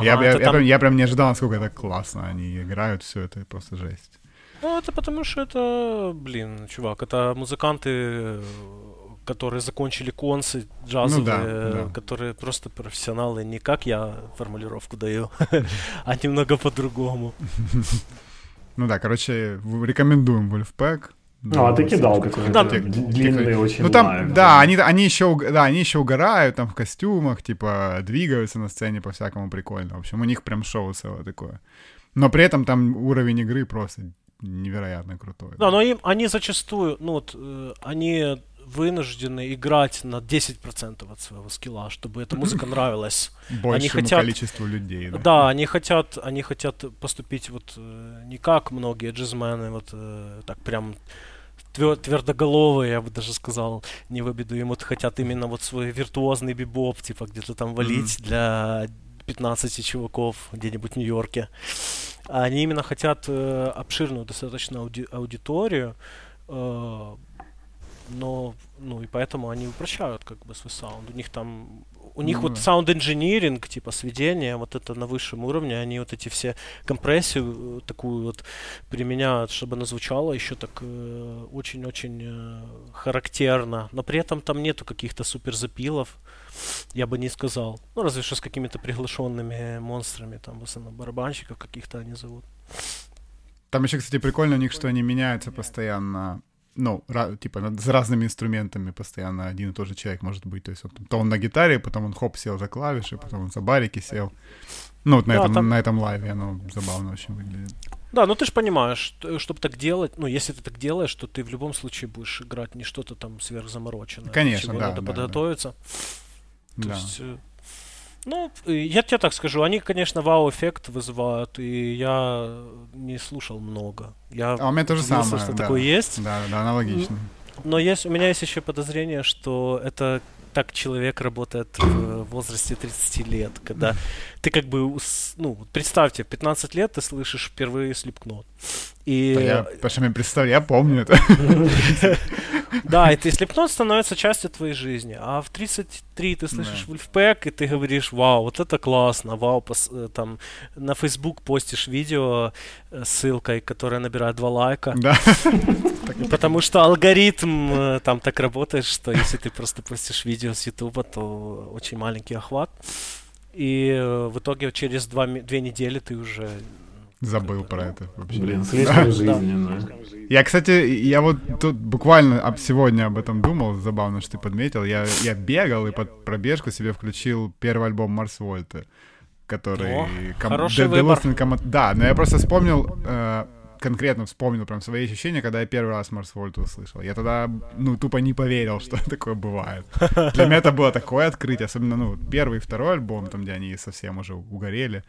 Speaker 1: я,
Speaker 4: Ага,
Speaker 1: я, я
Speaker 4: там-
Speaker 1: прям, я прям не ожидал, насколько это классно. Они играют, все это просто жесть.
Speaker 4: Ну, это потому что это, блин, чувак, это музыканты, которые закончили консы джазовые,
Speaker 1: Ну да, да.
Speaker 4: которые просто профессионалы, не как я формулировку даю, а немного по-другому.
Speaker 1: Ну да, короче, рекомендуем Vulfpeck.
Speaker 2: Ну, а ты кидал какой-то
Speaker 4: Да,
Speaker 1: ты-
Speaker 2: длинный
Speaker 1: ты-
Speaker 2: очень
Speaker 1: Ну там,
Speaker 2: лайв,
Speaker 1: да, они, они еще, да, они еще угорают там в костюмах, типа, двигаются на сцене по-всякому прикольно. В общем, у них прям шоу целое такое. Но при этом там уровень игры просто невероятно крутой.
Speaker 4: Да, но им, они зачастую, ну вот, э, они вынуждены играть на 10% от своего скилла, чтобы эта музыка нравилась.
Speaker 1: Большему
Speaker 4: хотят-
Speaker 1: количеству людей. Да.
Speaker 4: Да, они хотят, они хотят поступить вот э, не как многие джазмены, вот э, так прям твер- твердоголовые, я бы даже сказал, не в обиду, им вот хотят именно вот свой виртуозный бибоп, типа где-то там валить для 15 чуваков где-нибудь в Нью-Йорке. Они именно хотят э, обширную достаточно ауди- аудиторию, э, но, ну, и поэтому они упрощают как бы свой саунд. У них там, у них
Speaker 1: Ну
Speaker 4: вот саунд инжиниринг, типа сведение, вот это на высшем уровне, они вот эти все компрессию э, такую вот применяют, чтобы оно звучало еще так э, очень-очень э, характерно, но при этом там нету каких-то супер запилов, я бы не сказал. Ну, разве что с какими-то приглашенными монстрами, там, в основном барабанщиков каких-то они зовут.
Speaker 1: Там еще, кстати, прикольно у них, что они меняются постоянно. Ну, ра- типа, с разными инструментами постоянно один и тот же человек может быть. То есть он, то он на гитаре, потом он хоп, сел за клавиши, потом он за барики сел. Ну, вот на,
Speaker 4: Да,
Speaker 1: этом,
Speaker 4: там-
Speaker 1: на этом лайве оно забавно очень выглядит.
Speaker 4: Да, ну ты же понимаешь, чтобы так делать, ну, если ты так делаешь, то ты в любом случае будешь играть не что-то там сверхзамороченное.
Speaker 1: Конечно, да,
Speaker 4: надо
Speaker 1: да, да.
Speaker 4: подготовиться. То
Speaker 1: Да.
Speaker 4: есть, э, ну, э, я тебе так скажу, они, конечно, вау-эффект вызывают, и я не слушал много. Я
Speaker 1: А у меня то же
Speaker 4: удивился,
Speaker 1: самое,
Speaker 4: что
Speaker 1: да.
Speaker 4: такое есть.
Speaker 1: Да, да, аналогично.
Speaker 4: Но есть, у меня есть еще подозрение, что это так человек работает в возрасте 30 лет, когда ты как бы, ну, представьте, в 15 лет ты слышишь впервые слепкнот. И
Speaker 1: Да я, потому что мне представляю, я помню это.
Speaker 4: да, и ты слепнот становится частью твоей жизни. А в 33 ты слышишь. Wolfpack, и ты говоришь, вау, вот это классно, вау, там на Facebook постишь видео с ссылкой, которая набирает два лайка.
Speaker 1: Да.
Speaker 4: Потому что алгоритм там так работает, что если ты просто постишь видео с Ютуба, то очень маленький охват. И э, в итоге через два, две недели ты уже...
Speaker 1: Забыл про это вообще.
Speaker 2: Блин, слишком жизненно.
Speaker 1: Я, кстати, я вот тут буквально об, сегодня об этом думал, забавно, что ты подметил. Я, я бегал и под пробежку себе включил первый альбом Марс Вольта, который...
Speaker 4: О,
Speaker 1: ком-
Speaker 4: хороший
Speaker 1: The
Speaker 4: выбор.
Speaker 1: Commo- Да, но я просто вспомнил, э, конкретно вспомнил прям свои ощущения, когда я первый раз Марс Вольта услышал. Я тогда, ну, тупо не поверил, что такое бывает. Для меня это было такое открытие, особенно, ну, первый и второй альбом, там, где они совсем уже угорели.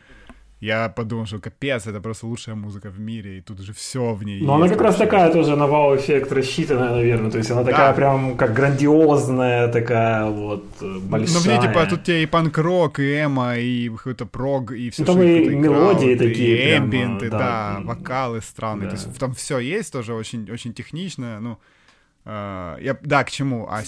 Speaker 1: Я подумал, что капец, это просто лучшая музыка в мире, и тут же все в ней
Speaker 2: Ну, она как раз
Speaker 1: вообще.
Speaker 2: такая тоже на вау-эффект рассчитанная, наверное. То есть она такая
Speaker 1: Да.
Speaker 2: прям как грандиозная, такая вот э, большая.
Speaker 1: Ну, мне, типа, тут тебе и панк-рок, и эмо, и какой-то прог, и все,
Speaker 2: Ну, там и мелодии такие
Speaker 1: и эмбиенты,
Speaker 2: да.
Speaker 1: да, вокалы странные.
Speaker 2: Да.
Speaker 1: То есть там все есть тоже очень, очень технично, ну, э, я, да, к чему? А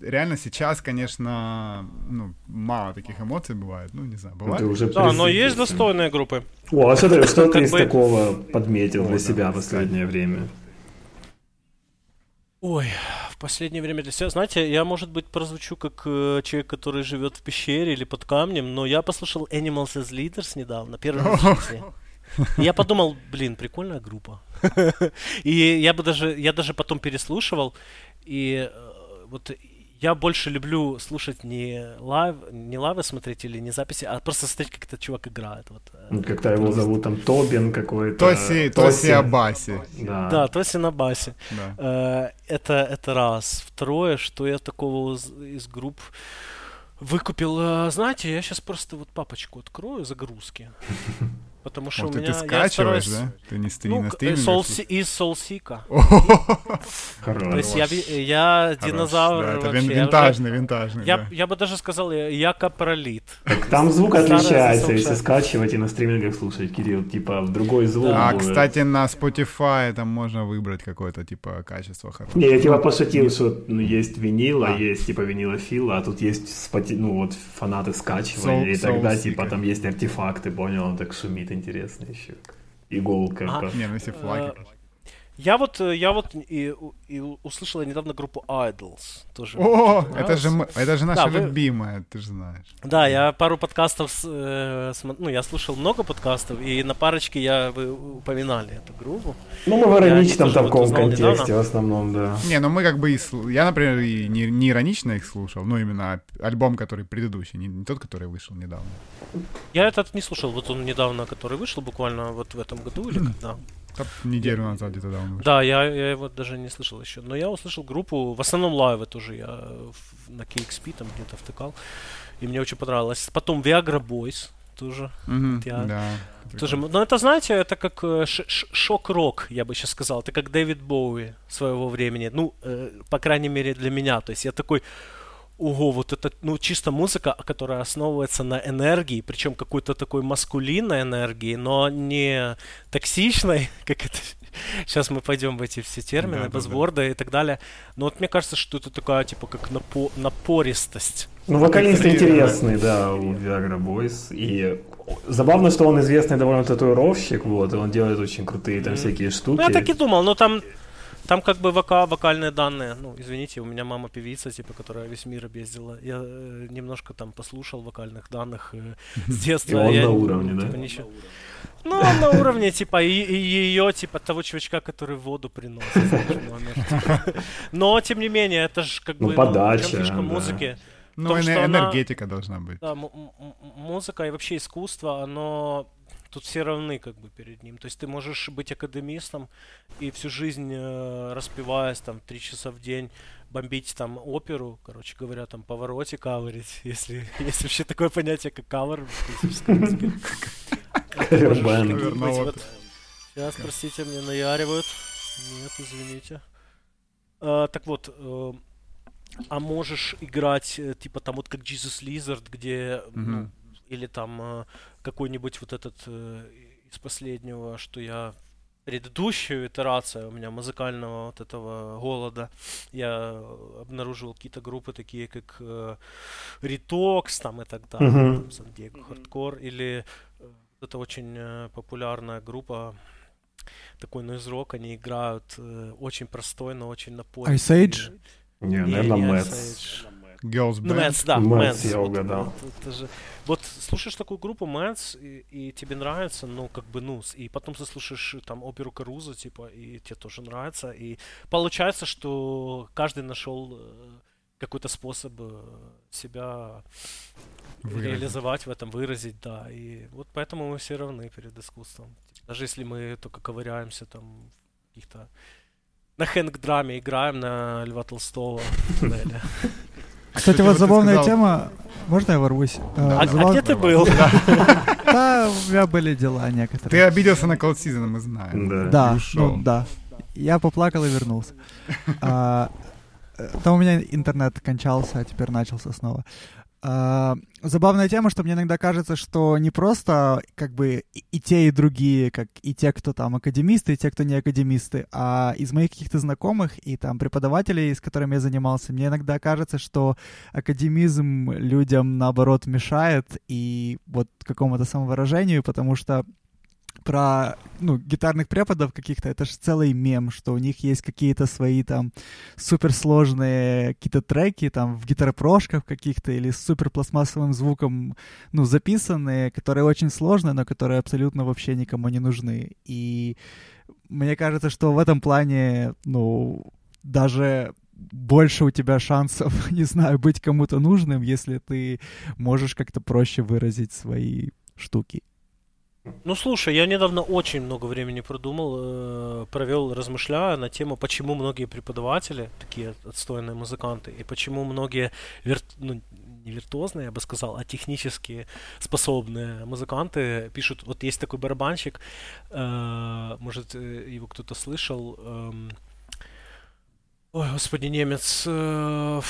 Speaker 1: реально сейчас, конечно, ну, мало таких эмоций бывает, ну, не знаю, бывает?
Speaker 2: уже
Speaker 4: Да, но есть достойные группы.
Speaker 2: О, а что ты, что ты из
Speaker 4: бы-
Speaker 2: такого подметил для себя в последнее время?
Speaker 4: Ой, в последнее время для себя, знаете, я, может быть, прозвучу как э, человек, который живет в пещере или под камнем, но я послушал Animals as Leaders недавно, первый раз в жизни. И я подумал, блин, прикольная группа. И я бы даже, я даже потом переслушивал, и э, вот я больше люблю слушать не лайв, не лайвы смотреть или не записи, а просто смотреть, как этот чувак играет. Вот, э,
Speaker 2: Ну, Как-то его зовут там Тобин какой-то.
Speaker 1: Тоси, Тосин Абаси.
Speaker 2: Да.
Speaker 4: Да, Тосин Абаси.
Speaker 1: Да.
Speaker 4: Э, Это, это раз. Второе, что я такого из, из групп выкупил. э, Знаете, я сейчас просто вот папочку открою загрузки. Потому что
Speaker 1: Вот
Speaker 4: у меня...
Speaker 1: ты скачиваешь,
Speaker 4: стараюсь-
Speaker 1: да? Ты не стри-
Speaker 4: Ну,
Speaker 1: на стриме?
Speaker 4: Soul Si- из.
Speaker 2: Хорош.
Speaker 4: То есть я, я динозавр
Speaker 1: Да, это
Speaker 4: вообще. я
Speaker 1: винтажный, винтажный.
Speaker 4: Я,
Speaker 1: да.
Speaker 4: я бы даже сказал, я, я капролит.
Speaker 2: Так там звук отличается, если скачивать и на стримингах слушать, Кирилл, типа в другой звук
Speaker 1: А,
Speaker 2: будет.
Speaker 1: кстати, на Spotify там можно выбрать какое-то, типа, качество хорошее.
Speaker 2: Не, я типа пошутил, что ну, есть винил, а есть типа винилофил, а тут есть споти- ну вот фанаты скачивания, и тогда типа там есть артефакты, понял, он так шумит интересно еще. Иголка.
Speaker 4: А.
Speaker 1: Не, ну если флаги.
Speaker 4: Я вот, э, я вот и, и услышал недавно группу Idols. Тоже
Speaker 1: О, это же, это же наша
Speaker 4: Да, вы-
Speaker 1: любимая, ты же знаешь.
Speaker 4: Да, я пару подкастов, э, смо- ну, я слушал много подкастов, и на парочке я, вы упоминали эту группу.
Speaker 2: Ну мы в ироничном
Speaker 4: вот
Speaker 2: таком
Speaker 4: узнал
Speaker 2: контексте
Speaker 4: недавно.
Speaker 2: в основном, да.
Speaker 1: Не, ну мы как бы и... сл- Я, например, и не, не иронично их слушал, ну именно альбом, который предыдущий, не, не тот, который вышел недавно.
Speaker 4: Я этот не слушал, вот он недавно, который вышел, буквально вот в этом году или когда.
Speaker 1: Так, неделю назад где-то да, он вышел.
Speaker 4: Да, я, я его даже не слышал еще. Но я услышал группу, в основном лайвы тоже я в- на KXP там где-то втыкал. И мне очень понравилось. Потом Viagra Boys тоже.
Speaker 1: Мгм,
Speaker 4: я-
Speaker 1: да.
Speaker 4: тоже. Но это, знаете, это как э, шок-рок, я бы сейчас сказал. Это как Дэвид Боуи своего времени. Ну, э, по крайней мере, для меня. То есть я такой, ого, вот это, ну, чисто музыка, которая основывается на энергии, причем какой-то такой маскулинной энергии, но не токсичной, как это... Сейчас мы пойдем в эти все термины,
Speaker 1: Да-да-да.
Speaker 4: базворды и так далее. Но вот мне кажется, что это такая, типа, как напо- напористость.
Speaker 2: Ну, вокалист интересный, да, у Viagra Boys. И забавно, что он известный довольно татуировщик, вот, и он делает очень крутые там всякие штуки.
Speaker 4: Ну, я так и думал, но там, там как бы вока, вокальные данные. Ну, извините, у меня мама певица, типа, которая весь мир объездила. Я э, немножко там послушал вокальных данных э, с детства.
Speaker 2: И он
Speaker 4: я,
Speaker 2: на
Speaker 4: ну,
Speaker 2: уровне, да?
Speaker 4: типа, ничего. Ну, он на уровне, типа, и, ее, типа, того чувачка, который воду приносит. Но, тем не менее, это же как
Speaker 2: Ну,
Speaker 4: бы... в
Speaker 2: подача,
Speaker 4: фишка
Speaker 2: да.
Speaker 4: музыки?
Speaker 1: Ну,
Speaker 4: том, она-
Speaker 1: энергетика должна быть.
Speaker 4: Да, музыка и вообще искусство, оно тут все равны как бы перед ним. То есть ты можешь быть академистом и всю жизнь э, распеваясь там три часа в день бомбить там оперу, короче говоря, там повороте каверить, если есть вообще такое понятие, как кавер в. Сейчас, простите, мне наяривают. Нет, извините. А, так вот, э, а можешь играть, э, типа там вот как Jesus Lizard, где, ну, или там какой-нибудь вот этот э, из последнего, что я предыдущую итерацию у меня музыкального вот этого голода я обнаружил какие-то группы такие как э, Retox там и так далее,
Speaker 2: Мгм.
Speaker 4: там, San Diego Hardcore или э, это очень э, популярная группа такой noise rock, они играют э, очень простой, но очень напористый.
Speaker 3: Ice Age?
Speaker 2: Не,
Speaker 4: Не,
Speaker 2: наверное,
Speaker 4: не. Ice Age.
Speaker 1: Girls
Speaker 4: Ну,
Speaker 1: Band.
Speaker 4: Мэтс, да,
Speaker 2: Мэтс. я
Speaker 4: вот,
Speaker 2: угадал.
Speaker 4: Вот, это же- вот слушаешь такую группу Мэтс, и, и тебе нравится, ну, как бы, ну, и потом ты слушаешь там оперу Каруза, типа, и тебе тоже нравится, и получается, что каждый нашел э, какой-то способ э, себя
Speaker 1: Выразить.
Speaker 4: реализовать в этом, выразить, да, и вот поэтому мы все равны перед искусством. Даже если мы только ковыряемся там в каких-то на хэнк-драме играем на Льва Толстого.
Speaker 3: Кстати, вот
Speaker 1: ты
Speaker 3: забавная тема. Можно я ворвусь? Э,
Speaker 4: А, а
Speaker 3: забав-
Speaker 4: где ты был?
Speaker 3: Да, у меня были дела
Speaker 1: Ты
Speaker 3: некоторые.
Speaker 1: обиделся на Cold Season, мы знаем.
Speaker 2: Да.
Speaker 3: Ну да. Я поплакал и вернулся. А, э, Там у меня интернет кончался, а теперь начался снова. А, Забавная тема, что мне иногда кажется, что не просто как бы и- и те, и другие, как и те, кто там академисты, и те, кто не академисты, а из моих каких-то знакомых и там преподавателей, с которыми я занимался, мне иногда кажется, что академизм людям наоборот мешает и вот какому-то самовыражению, потому что про ну, гитарных преподов каких-то, это же целый мем, что у них есть какие-то свои там суперсложные какие-то треки там в гитаропрошках каких-то или с суперпластмассовым звуком, ну, записанные, которые очень сложные, но которые абсолютно вообще никому не нужны. И мне кажется, что в этом плане, ну, даже больше у тебя шансов, не знаю, быть кому-то нужным, если ты можешь как-то проще выразить свои штуки.
Speaker 4: Ну слушай, я недавно очень много времени продумал, э, провел, размышляя на тему, почему многие преподаватели, такие отстойные музыканты, и почему многие, вир... ну, не виртуозные, я бы сказал, а технически способные музыканты пишут, вот есть такой барабанщик, э, может, э, его кто-то слышал, э, ой, господи, немец, э,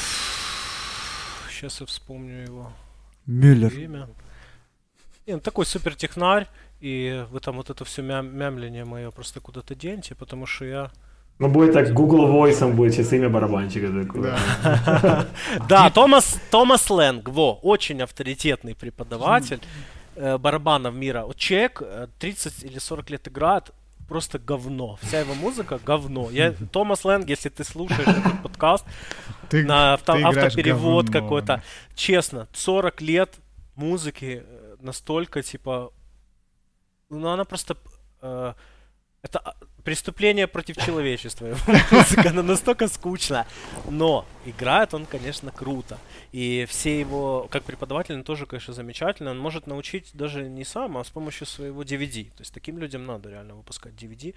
Speaker 4: сейчас я вспомню его.
Speaker 3: Мюллер.
Speaker 4: Имя. Не, ну, такой супер технарь, и вы там вот это все мям мямление мое просто куда-то деньте, потому что я...
Speaker 2: Ну, будет так, Google Voice будет сейчас имя барабанщика такое.
Speaker 4: Да, Томас, Томас Лэнг, во, очень авторитетный преподаватель э, барабанов мира. Человек 30 или 40 лет играет, просто говно. Вся его музыка говно. Я, Томас Лэнг, если ты слушаешь этот подкаст,
Speaker 1: Ты,
Speaker 4: на авто,
Speaker 1: ты
Speaker 4: автоперевод какой-то. Честно, 40 лет музыки э, настолько, типа... Ну, она просто... э, это преступление против человечества. Музыка, она настолько скучная. Но играет он, конечно, круто. И все его, как преподаватель, он тоже, конечно, замечательно. Он может научить даже не сам, а с помощью своего DVD. То есть таким людям надо реально выпускать DVD.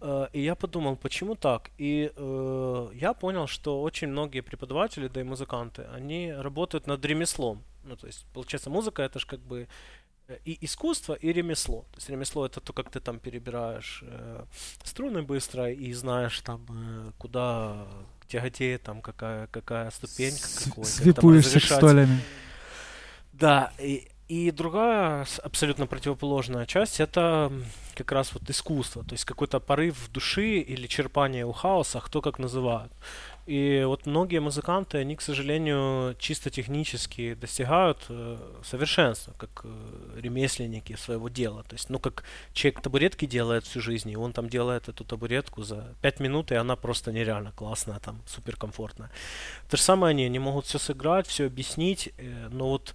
Speaker 4: Э, И я подумал, почему так? И э, я понял, что очень многие преподаватели, да и музыканты, они работают над ремеслом. Ну, то есть, получается, музыка это же как бы э, и искусство, и ремесло. То есть ремесло это то, как ты там перебираешь э, струны быстро и знаешь там, э, куда тяготеет, там какая, какая ступень,
Speaker 3: С-
Speaker 4: какой.
Speaker 3: Свипуешься
Speaker 4: разрешать.
Speaker 3: столями.
Speaker 4: Да, и, и другая абсолютно противоположная часть это как раз вот искусство, то есть какой-то порыв души или черпание у хаоса, кто как называют. И вот многие музыканты, они, к сожалению, чисто технически достигают э, совершенства, как э, ремесленники своего дела. То есть, ну, как человек табуретки делает всю жизнь, и он там делает эту табуретку за 5 минут, и она просто нереально классная, там, суперкомфортная. То же самое они, они могут все сыграть, все объяснить, э, но вот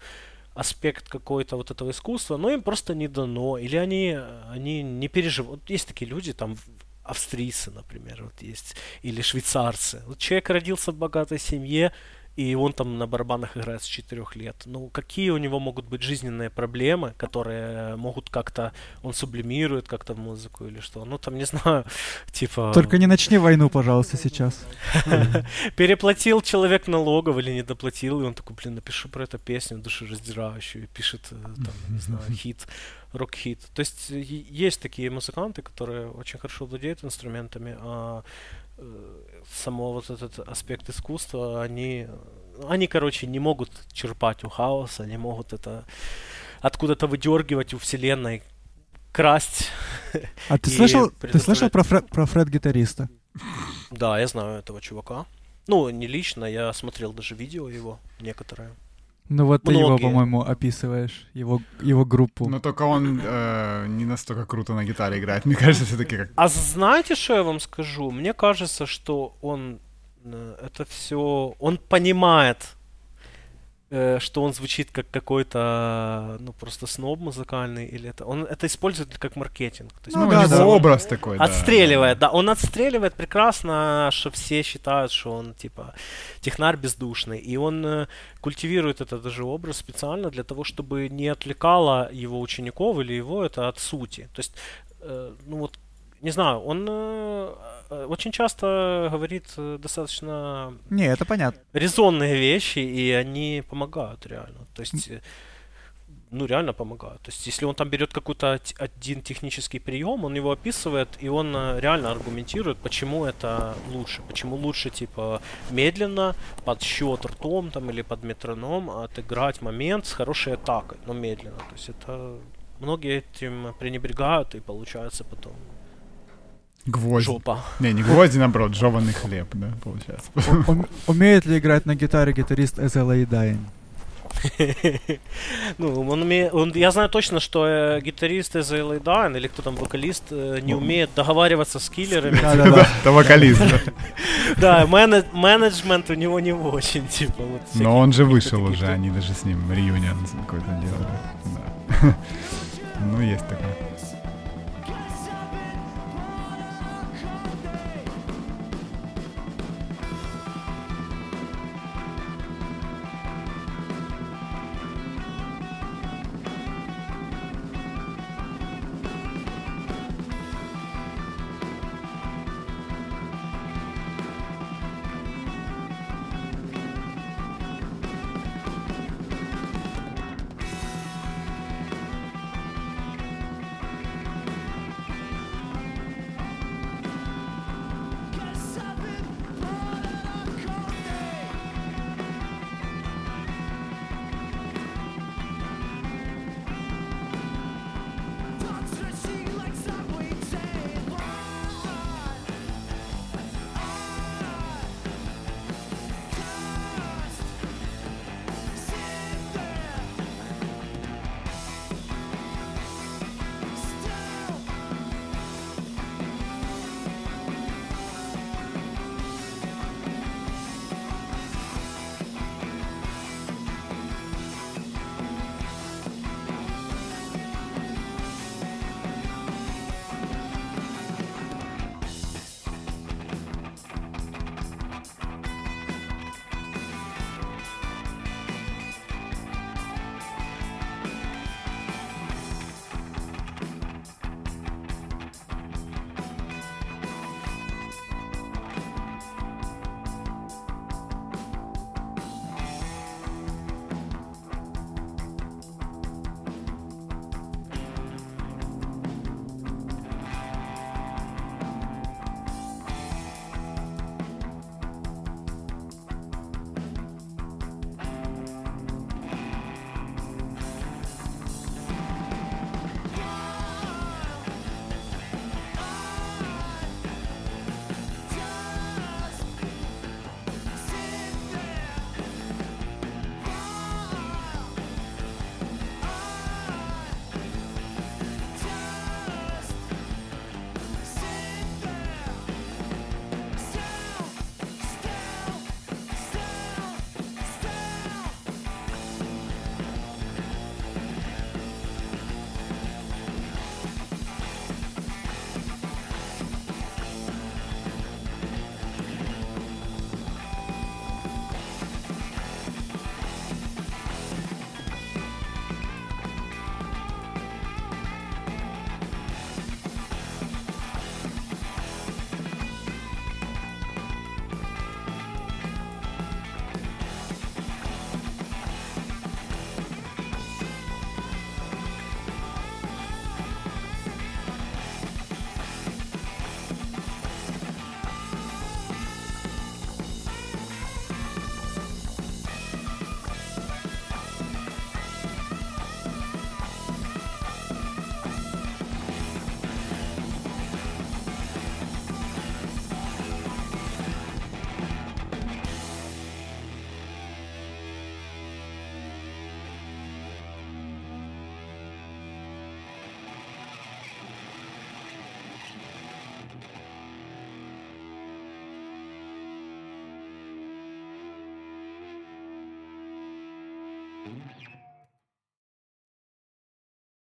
Speaker 4: аспект какой-то вот этого искусства, но им просто не дано, или они, они не переживают. Вот есть такие люди, там, австрийцы, например, вот есть, или швейцарцы. Вот человек родился в богатой семье, и он там на барабанах играет с 4 лет. Ну, какие у него могут быть жизненные проблемы, которые могут как-то, он сублимирует как-то в музыку или что? Ну, там, не знаю, типа...
Speaker 3: Только не начни войну, пожалуйста, сейчас.
Speaker 4: Переплатил человек налогов или не доплатил, и он такой, блин, напишу про эту песню душераздирающую, и пишет, э, там, не знаю, хит, рок-хит. То есть э, есть такие музыканты, которые очень хорошо владеют инструментами, а э, само вот этот аспект искусства, они, они, короче, не могут черпать у хаоса, не могут это откуда-то выдергивать у вселенной, красть.
Speaker 3: А ты слышал, ты слышал про, Фре- про Фред-гитариста?
Speaker 4: Да, я знаю этого чувака. Ну, не лично, я смотрел даже видео его некоторые.
Speaker 3: Ну вот ты его,
Speaker 4: Многие.
Speaker 3: по-моему, описываешь, его, его группу.
Speaker 1: Но только он э, не настолько круто на гитаре играет. Мне кажется, все-таки как...
Speaker 4: А знаете, что я вам скажу? Мне кажется, что он э, это все, он понимает, что он звучит как какой-то, ну просто сноб музыкальный или это, он это использует как маркетинг. То есть
Speaker 3: Ну да, да.
Speaker 1: образ такой, да.
Speaker 4: Отстреливает, да. Он отстреливает прекрасно, что все считают, что он типа технарь бездушный. И он э, культивирует этот даже образ специально для того, чтобы не отвлекало его учеников или его это от сути. То есть, э, ну вот, не знаю, он э, э, очень часто говорит э, достаточно
Speaker 3: Не, это понятно.
Speaker 4: резонные вещи, и они помогают реально. То есть, э, ну, реально помогают. То есть, если он там берет какой-то один технический прием, он его описывает, и он э, реально аргументирует, почему это лучше. Почему лучше, типа, медленно, под счет ртом там, или под метроном отыграть момент с хорошей атакой, но медленно. То есть, это многие этим пренебрегают, и получается потом
Speaker 1: Гвоздь.
Speaker 4: жопа.
Speaker 1: Не, не гвозди, наоборот, жеванный хлеб, да, получается.
Speaker 3: Ум- умеет ли играть на гитаре гитарист As LA Dying?
Speaker 4: Ну, он умеет, он, я знаю точно, что э, гитарист из LA или кто там вокалист э, не умеет договариваться с киллерами.
Speaker 3: Да-да-да.
Speaker 1: Это вокалист. да.
Speaker 4: Да, мене- менеджмент у него не очень, типа. Вот, всякие
Speaker 1: Но он же вышел уже, они даже с ним реюнион какой-то делали. Да. Ну, есть такое.